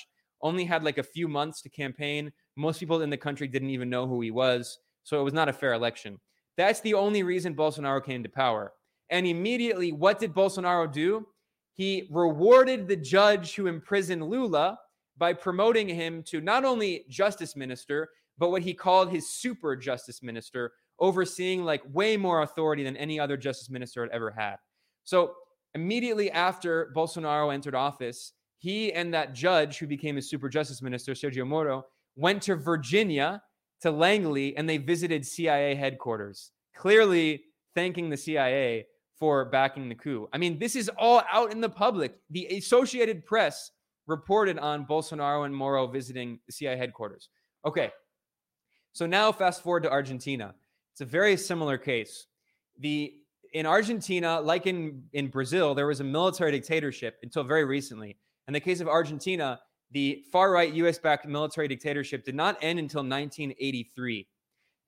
only had like a few months to campaign. Most people in the country didn't even know who he was. So it was not a fair election. That's the only reason Bolsonaro came to power. And immediately, what did Bolsonaro do? He rewarded the judge who imprisoned Lula by promoting him to not only justice minister, but what he called his super justice minister, overseeing like way more authority than any other justice minister had ever had. So immediately after Bolsonaro entered office, he and that judge who became his super justice minister, Sergio Moro, went to Virginia to Langley and they visited CIA headquarters, clearly thanking the CIA for backing the coup. I mean, this is all out in the public. The Associated Press reported on Bolsonaro and Moro visiting the CIA headquarters. Okay. So now fast forward to Argentina. It's a very similar case. The in Argentina, like in, in Brazil, there was a military dictatorship until very recently. In the case of Argentina, the far right US backed military dictatorship did not end until 1983.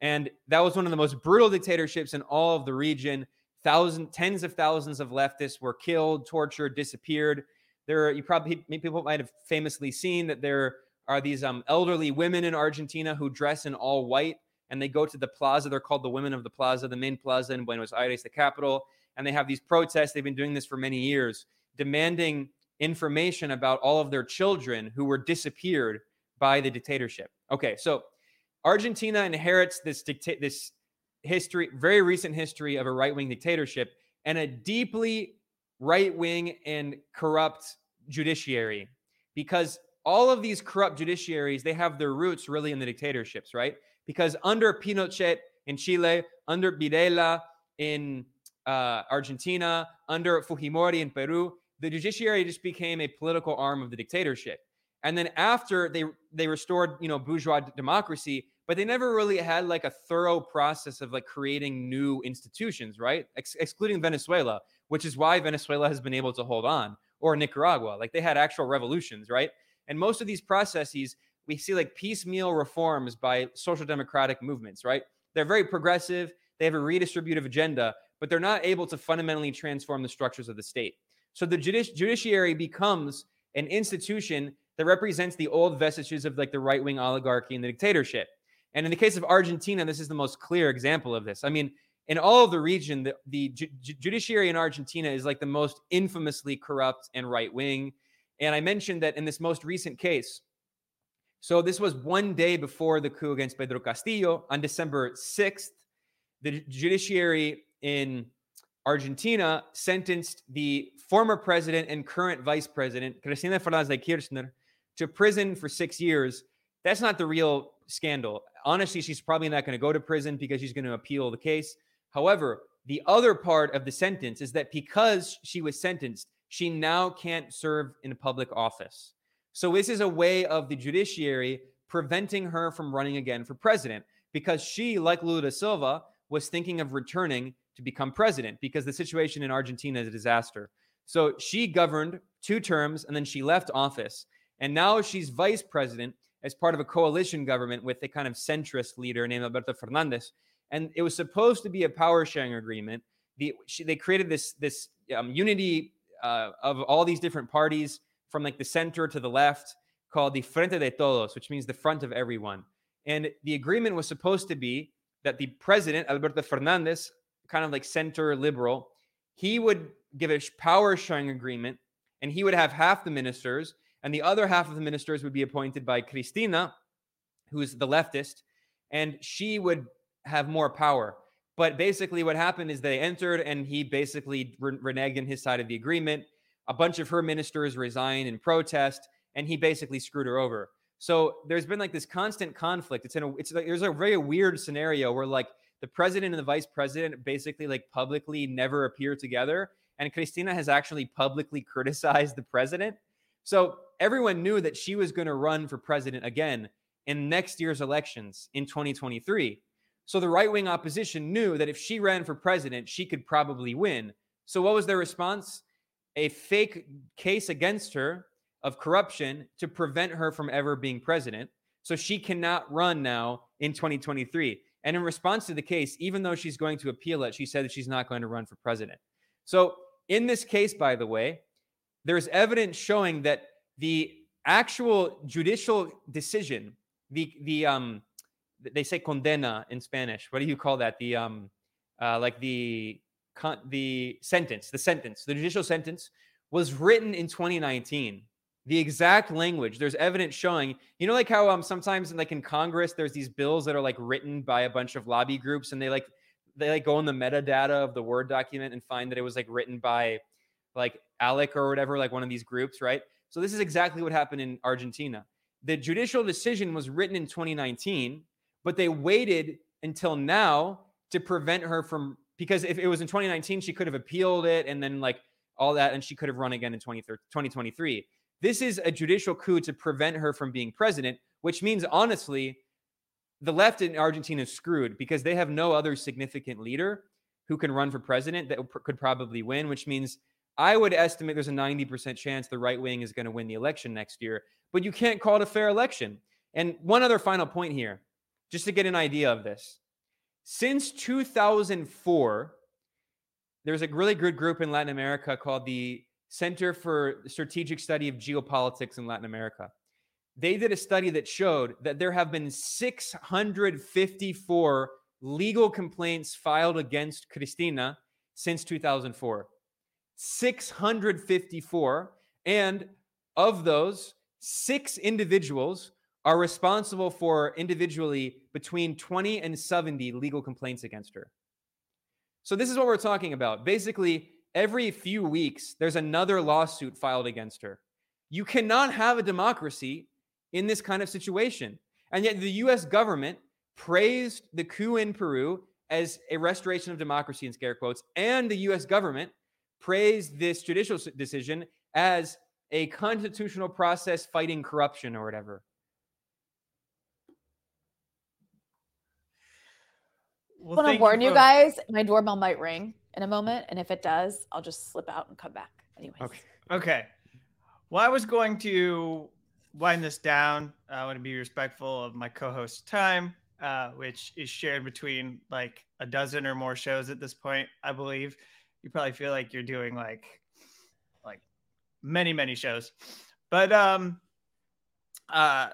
And that was one of the most brutal dictatorships in all of the region. Thousand, tens of thousands of leftists were killed, tortured, disappeared. There, are, you probably people might have famously seen that there are these um, elderly women in Argentina who dress in all white and they go to the plaza. They're called the Women of the Plaza, the main plaza in Buenos Aires, the capital. And they have these protests. They've been doing this for many years, demanding information about all of their children who were disappeared by the dictatorship. Okay, so Argentina inherits this dicta- this history, very recent history of a right wing dictatorship and a deeply right wing and corrupt judiciary because all of these corrupt judiciaries they have their roots really in the dictatorships right because under Pinochet in Chile, under Videla in uh, Argentina, under Fujimori in Peru, the judiciary just became a political arm of the dictatorship. And then after they they restored, you know, bourgeois democracy, but they never really had like a thorough process of like creating new institutions, right? Ex- excluding Venezuela, which is why Venezuela has been able to hold on, or Nicaragua, like they had actual revolutions, right? And most of these processes we see like piecemeal reforms by social democratic movements, right? They're very progressive, they have a redistributive agenda, but they're not able to fundamentally transform the structures of the state. So the judici- judiciary becomes an institution that represents the old vestiges of like the right wing oligarchy and the dictatorship. And in the case of Argentina, this is the most clear example of this. I mean, in all of the region, the, the ju- judiciary in Argentina is like the most infamously corrupt and right wing. And I mentioned that in this most recent case, so this was one day before the coup against Pedro Castillo on December 6th. The judiciary in Argentina sentenced the former president and current vice president, Cristina Fernández de Kirchner, to prison for six years. That's not the real scandal. Honestly, she's probably not going to go to prison because she's going to appeal the case. However, the other part of the sentence is that because she was sentenced, she now can't serve in a public office. So this is a way of the judiciary preventing her from running again for president because she, like Lula da Silva, was thinking of returning to become president because the situation in Argentina is a disaster. So she governed two terms and then she left office. And now she's vice president as part of a coalition government with a kind of centrist leader named Alberto Fernandez. And it was supposed to be a power sharing agreement. The, she, they created this, this um, unity uh, of all these different parties from like the center to the left called the Frente de Todos, which means the front of everyone. And the agreement was supposed to be that the president, Alberto Fernandez, kind of like center liberal, he would give a power sharing agreement and he would have half the ministers and the other half of the ministers would be appointed by Cristina, who's the leftist, and she would have more power. But basically, what happened is they entered and he basically re- reneged on his side of the agreement a bunch of her ministers resigned in protest, and he basically screwed her over. So there's been like this constant conflict. It's in a it's like there's a very weird scenario where like the president and the vice president basically like publicly never appear together, and Cristina has actually publicly criticized the president. So everyone knew that she was going to run for president again in next year's elections in 2023. So the right wing opposition knew that if she ran for president, she could probably win. So what was their response? a fake case against her of corruption to prevent her from ever being president. So she cannot run now in 2023. And in response to the case, even though she's going to appeal it, she said that she's not going to run for president. So in this case, by the way, there's evidence showing that the actual judicial decision, the the um they say condena in Spanish. What do you call that? The um uh like the con- the sentence, the sentence, the judicial sentence was written in 2019. The exact language. There's evidence showing, you know, like how um sometimes like in Congress there's these bills that are like written by a bunch of lobby groups and they like they like go in the metadata of the Word document and find that it was like written by like ALEC or whatever, like one of these groups, right? So this is exactly what happened in Argentina. The judicial decision was written in 2019, but they waited until now to prevent her from because if it was in 2019, she could have appealed it and then like all that, and she could have run again in 2023. This is a judicial coup to prevent her from being president, which means honestly, the left in Argentina is screwed because they have no other significant leader who can run for president that could probably win, which means I would estimate there's a 90% chance the right wing is going to win the election next year. But you can't call it a fair election. And one other final point here, just to get an idea of this. Since 2004, there's a really good group in Latin America called the Center for Strategic Study of Geopolitics in Latin America. They did a study that showed that there have been 654 legal complaints filed against Cristina since 2004. 654. And of those, six individuals are responsible for individually between 20 and 70 legal complaints against her. So, this is what we're talking about. Basically, every few weeks, there's another lawsuit filed against her. You cannot have a democracy in this kind of situation. And yet, the US government praised the coup in Peru as a restoration of democracy in scare quotes, and the US government praised this judicial decision as a constitutional process fighting corruption or whatever. Well, I want to warn you, you guys, my doorbell might ring in a moment, and if it does, I'll just slip out and come back. Anyways. Okay. Okay. Well, I was going to wind this down. I want to be respectful of my co-host's time, uh, which is shared between like a dozen or more shows at this point, I believe you probably feel like you're doing like like many many shows. But um uh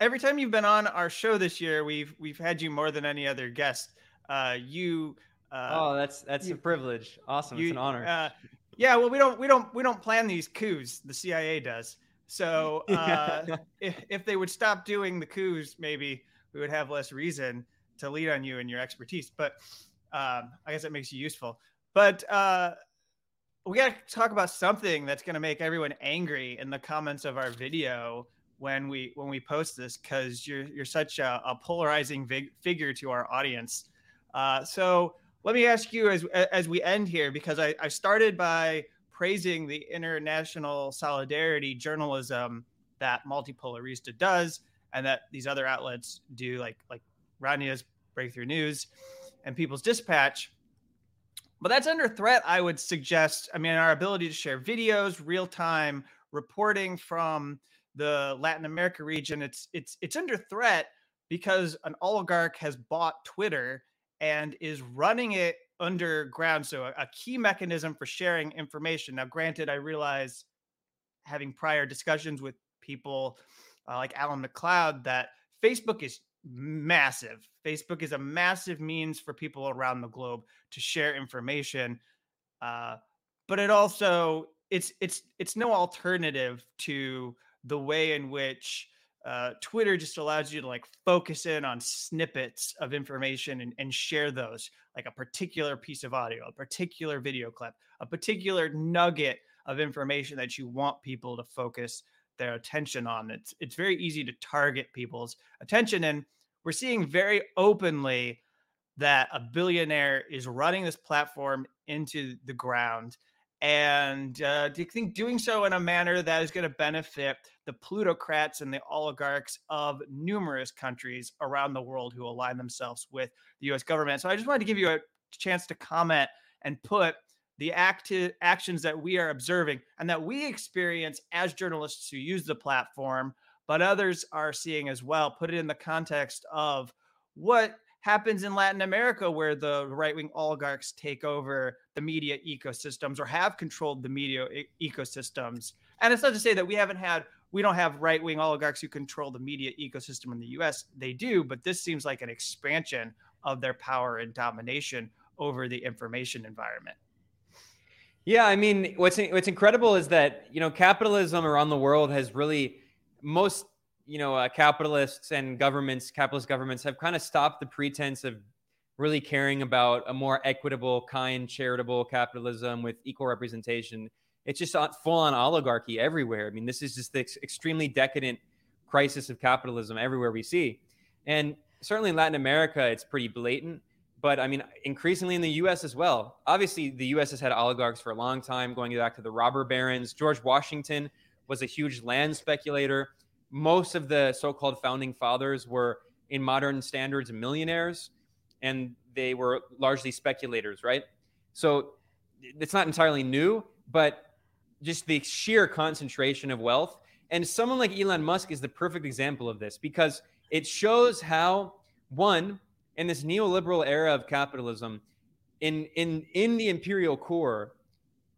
every time you've been on our show this year we've we've had you more than any other guest. Uh you uh oh that's that's you, a privilege. Awesome. You, it's an honor. uh, yeah well we don't we don't we don't plan these coups. The cia does. So uh if, if they would stop doing the coups maybe we would have less reason to lead on you and your expertise. But um i guess it makes you useful but uh, we got to talk about something that's going to make everyone angry in the comments of our video when we when we post this because you're you're such a, a polarizing vig- figure to our audience. Uh, so let me ask you as as we end here because I, I started by praising the international solidarity journalism that Multipolarista does and that these other outlets do like like Rania's Breakthrough News and People's Dispatch but that's under threat, I would suggest. I mean, our ability to share videos, real time reporting from the Latin America region, it's it's it's under threat because an oligarch has bought Twitter and is running it underground. So a, a key mechanism for sharing information. Now, granted, I realize having prior discussions with people uh, like Alan MacLeod that Facebook is massive. Facebook is a massive means for people around the globe to share information. Uh, but it also it's it's it's no alternative to the way in which uh, Twitter just allows you to like focus in on snippets of information and, and share those, like a particular piece of audio, a particular video clip, a particular nugget of information that you want people to focus their attention on. It's it's very easy to target people's attention, and we're seeing very openly that a billionaire is running this platform into the ground. And uh, do you think doing so in a manner that is going to benefit the plutocrats and the oligarchs of numerous countries around the world who align themselves with the US government? So I just wanted to give you a chance to comment and put the active actions that we are observing and that we experience as journalists who use the platform, but others are seeing as well. Put it in the context of what happens in Latin America, where the right wing oligarchs take over the media ecosystems or have controlled the media e- ecosystems. And it's not to say that we haven't had, we don't have right wing oligarchs who control the media ecosystem in the US. They do, but this seems like an expansion of their power and domination over the information environment. Yeah, I mean, what's what's incredible is that you know capitalism around the world has really most you know uh, capitalists and governments, capitalist governments, have kind of stopped the pretense of really caring about a more equitable, kind, charitable capitalism with equal representation. It's just full on oligarchy everywhere. I mean, this is just the extremely decadent crisis of capitalism everywhere we see, and certainly in Latin America, it's pretty blatant but I mean, increasingly in the U.S. as well. Obviously, the U.S. has had oligarchs for a long time, going back to the robber barons. George Washington was a huge land speculator. Most of the so-called founding fathers were in modern standards millionaires, and they were largely speculators, right? So it's not entirely new, but just the sheer concentration of wealth. And someone like Elon Musk is the perfect example of this because it shows how one in this neoliberal era of capitalism, in in in the imperial core,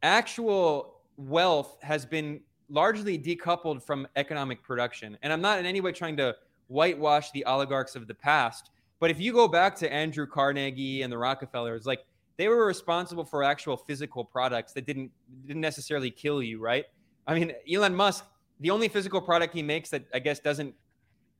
actual wealth has been largely decoupled from economic production. And I'm not in any way trying to whitewash the oligarchs of the past, but if you go back to Andrew Carnegie and the Rockefellers, like they were responsible for actual physical products that didn't didn't necessarily kill you, right? I mean, Elon Musk, the only physical product he makes that I guess doesn't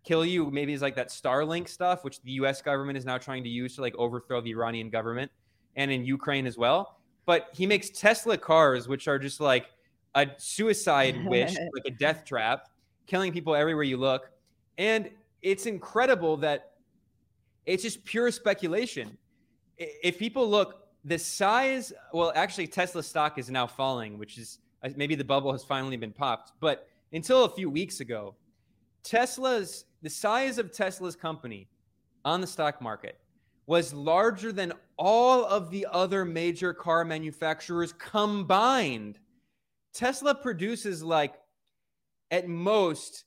kill you maybe is like that Starlink stuff, which the US government is now trying to use to like overthrow the Iranian government and in Ukraine as well. But he makes Tesla cars, which are just like a suicide wish, like a death trap, killing people everywhere you look. And it's incredible that it's just pure speculation. If people look, the size, well, actually, Tesla stock is now falling, which is uh, maybe the bubble has finally been popped. But until a few weeks ago, Tesla's, the size of Tesla's company on the stock market was larger than all of the other major car manufacturers combined. Tesla produces like at most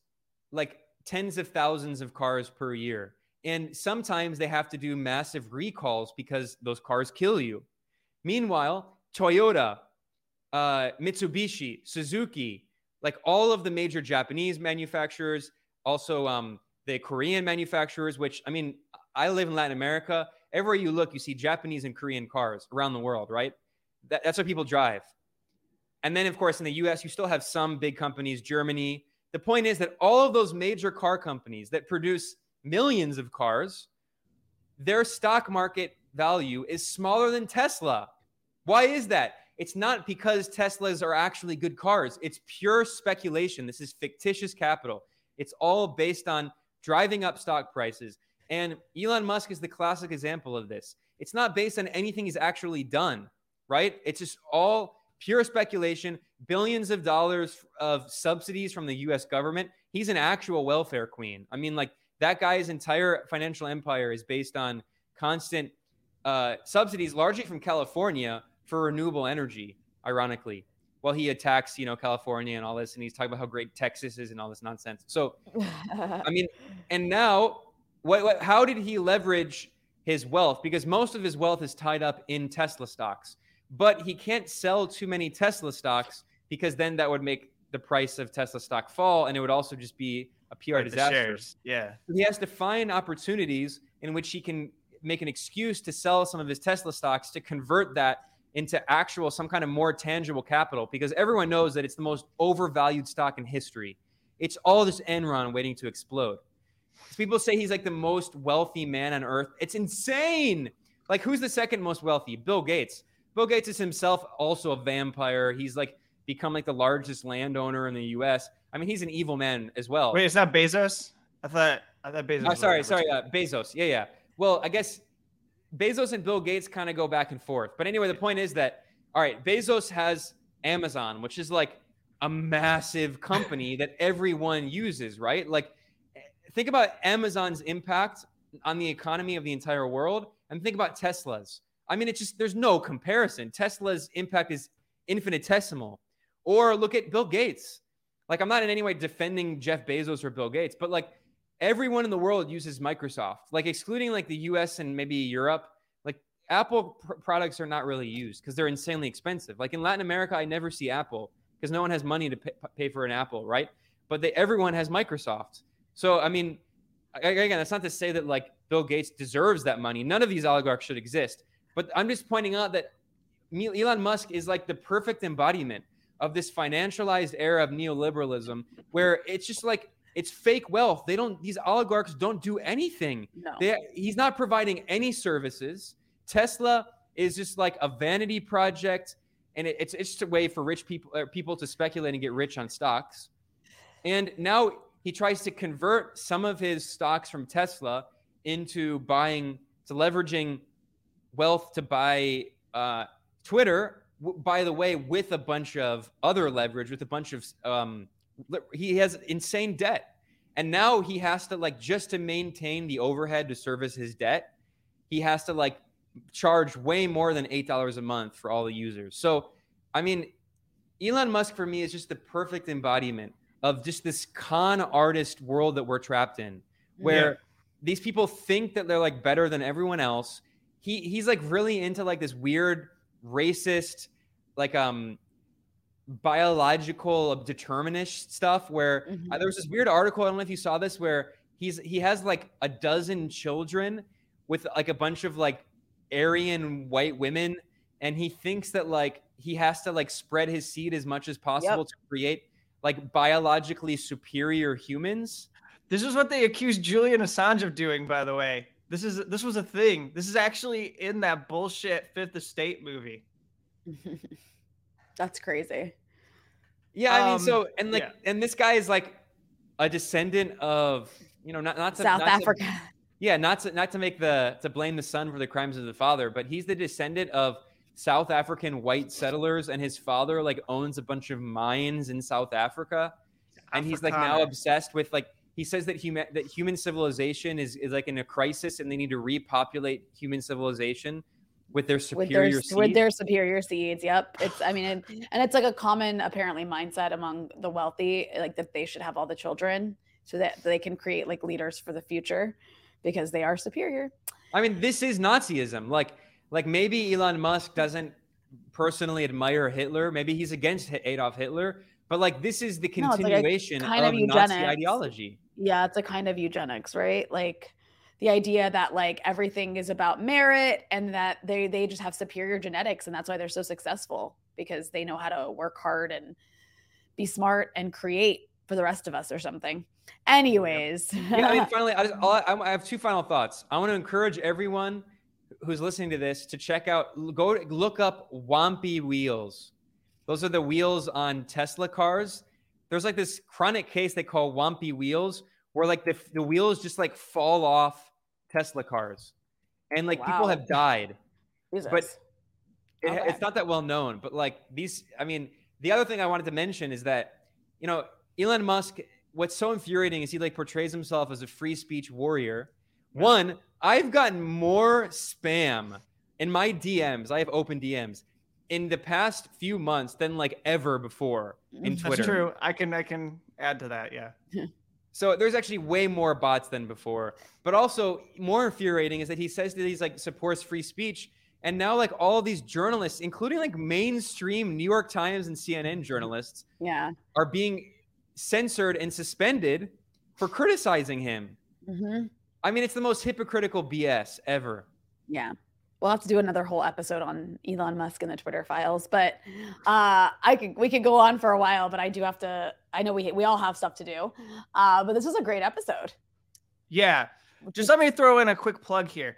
like tens of thousands of cars per year. And sometimes they have to do massive recalls because those cars kill you. Meanwhile, Toyota, uh, Mitsubishi, Suzuki, like all of the major Japanese manufacturers, also um, the Korean manufacturers, which I mean, I live in Latin America. Everywhere you look, you see Japanese and Korean cars around the world, right? That, that's what people drive. And then, of course, in the US, you still have some big companies, Germany. The point is that all of those major car companies that produce millions of cars, their stock market value is smaller than Tesla. Why is that? It's not because Teslas are actually good cars. It's pure speculation. This is fictitious capital. It's all based on driving up stock prices. And Elon Musk is the classic example of this. It's not based on anything he's actually done, right? It's just all pure speculation, billions of dollars of subsidies from the US government. He's an actual welfare queen. I mean, like that guy's entire financial empire is based on constant uh, subsidies, largely from California for renewable energy, ironically. While he attacks, you know, California and all this, and he's talking about how great Texas is and all this nonsense. So, I mean, and now, what, what, how did he leverage his wealth? Because most of his wealth is tied up in Tesla stocks but he can't sell too many Tesla stocks because then that would make the price of Tesla stock fall, and it would also just be a PR like disaster. Yeah, he has to find opportunities in which he can make an excuse to sell some of his Tesla stocks to convert that into actual some kind of more tangible capital because everyone knows that it's the most overvalued stock in history. It's all this Enron waiting to explode. People say he's like the most wealthy man on earth. It's insane. Like who's the second most wealthy? Bill Gates. Bill Gates is himself also a vampire. He's like become like the largest landowner in the U.S. I mean, he's an evil man as well. Wait, is that Bezos? I thought I thought Bezos. Oh, sorry, sorry, uh, Bezos. Yeah, yeah. Well, I guess Bezos and Bill Gates kind of go back and forth. But anyway, the point is that all right, Bezos has Amazon, which is like a massive company that everyone uses, right? Like, think about Amazon's impact on the economy of the entire world, and think about Tesla's. I mean, it's just there's no comparison. Tesla's impact is infinitesimal. Or look at Bill Gates. Like, I'm not in any way defending Jeff Bezos or Bill Gates, but like everyone in the world uses Microsoft. Like, excluding like the US and maybe Europe, like Apple pr- products are not really used because they're insanely expensive. Like in Latin America, I never see Apple because no one has money to pay, pay for an Apple, right? But they, everyone has Microsoft. So, I mean, again, that's not to say that like Bill Gates deserves that money. None of these oligarchs should exist. But I'm just pointing out that Elon Musk is like the perfect embodiment of this financialized era of neoliberalism where it's just like it's fake wealth. They don't these oligarchs don't do anything. No. They, he's not providing any services. Tesla is just like a vanity project and it, it's it's just a way for rich people uh, people to speculate and get rich on stocks. And now he tries to convert some of his stocks from Tesla into buying to leveraging wealth to buy uh, Twitter, w- by the way, with a bunch of other leverage, with a bunch of, um, he has insane debt. And now he has to like just to maintain the overhead to service his debt, he has to like charge way more than eight dollars a month for all the users. So, I mean, Elon Musk for me is just the perfect embodiment of just this con artist world that we're trapped in, where Yeah. these people think that they're like better than everyone else. He he's like really into like this weird racist, like um biological determinist stuff where Mm-hmm. uh, there was this weird article i don't know if you saw this where he's he has like a dozen children with like a bunch of like aryan white women and he thinks that like he has to like spread his seed as much as possible to create like biologically superior humans This is what they accused Julian Assange of doing, by the way. This is this was a thing. This is actually in that bullshit Fifth Estate movie. That's crazy. Yeah, I mean, Um, so and like, yeah. and this guy is like a descendant of you know not not to, South not to- Africa. yeah, not to not to make the to blame the son for the crimes of the father, but he's the descendant of South African white settlers, and his father like owns a bunch of mines in South Africa, and he's like now obsessed with like he says that human that human civilization is is like in a crisis, and they need to repopulate human civilization with their with superior their seed. with their superior seeds. Yep. It's I mean and, and it's like a common apparently mindset among the wealthy like that they should have all the children so that they can create like leaders for the future because they are superior. I mean, this is Nazism. Like, like maybe Elon Musk doesn't personally admire Hitler. Maybe he's against Adolf Hitler. But like, this is the No, like continuation kind of, of Nazi ideology. Yeah, it's a kind of eugenics, right? Like the idea that like everything is about merit and that they they just have superior genetics and that's why they're so successful because they know how to work hard and be smart and create for the rest of us or something. Anyways, yeah, I mean, finally, I, just, I, I have two final thoughts. I want to encourage everyone who's listening to this to check out, go look up whompy wheels. Those are the wheels on Tesla cars. There's like this chronic case they call whompy wheels, where like the, the wheels just like fall off Tesla cars, and like people have died. Jesus. But it, Okay. it's not that well known. But like these, I mean, the other thing I wanted to mention is that you know Elon Musk. What's so infuriating is he like portrays himself as a free speech warrior. One, I've gotten more spam in my DMs. I have open DMs in the past few months than like ever before in Twitter. That's true. I can I can add to that. Yeah. So there's actually way more bots than before. But also more infuriating is that he says that he's like supports free speech. And now like all these journalists, including like mainstream New York Times and CNN journalists, yeah. are being censored and suspended for criticizing him. Mm-hmm. I mean, it's the most hypocritical BS ever. Yeah. We'll have to do another whole episode on Elon Musk and the Twitter files, but uh, I could we could go on for a while, but I do have to. I know we we all have stuff to do, uh, but this was a great episode. Yeah. Just let me throw in a quick plug here.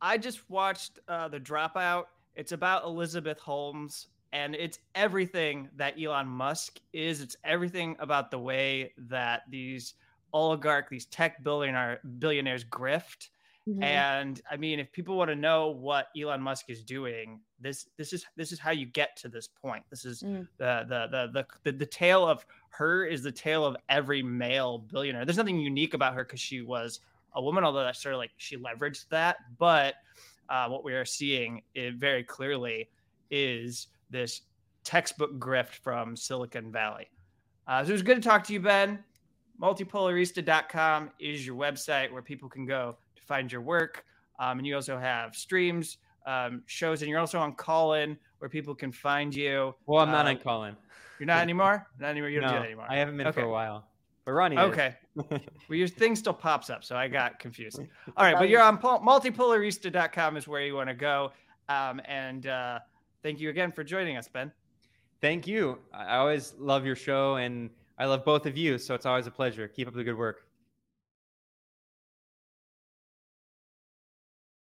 I just watched uh, The Dropout. It's about Elizabeth Holmes, and it's everything that Elon Musk is. It's everything about the way that these oligarch, these tech billionaire billionaires grift. Mhm. And I mean, if people want to know what Elon Musk is doing, this this is this is how you get to this point. This is Mm. the, the the the the the tale of her is the tale of every male billionaire. There's nothing unique about her because she was a woman, although that's sort of like she leveraged that. But uh, what we are seeing it very clearly is this textbook grift from Silicon Valley. Uh, so it was good to talk to you, Ben. Multipolarista.com is your website where people can go find your work. Um, and you also have streams, um, shows, and you're also on Callin where people can find you. Well, I'm not Uh, on Callin. You're not anymore? Not anymore. You don't do No, that anymore. I haven't been for a while. But Ronnie is. Okay. well, your thing still pops up, so I got confused. All right, but you're on pol- multipolarista.com is where you want to go. Um, and uh, thank you again for joining us, Ben. Thank you. I I always love your show and I love both of you. So it's always a pleasure. Keep up the good work.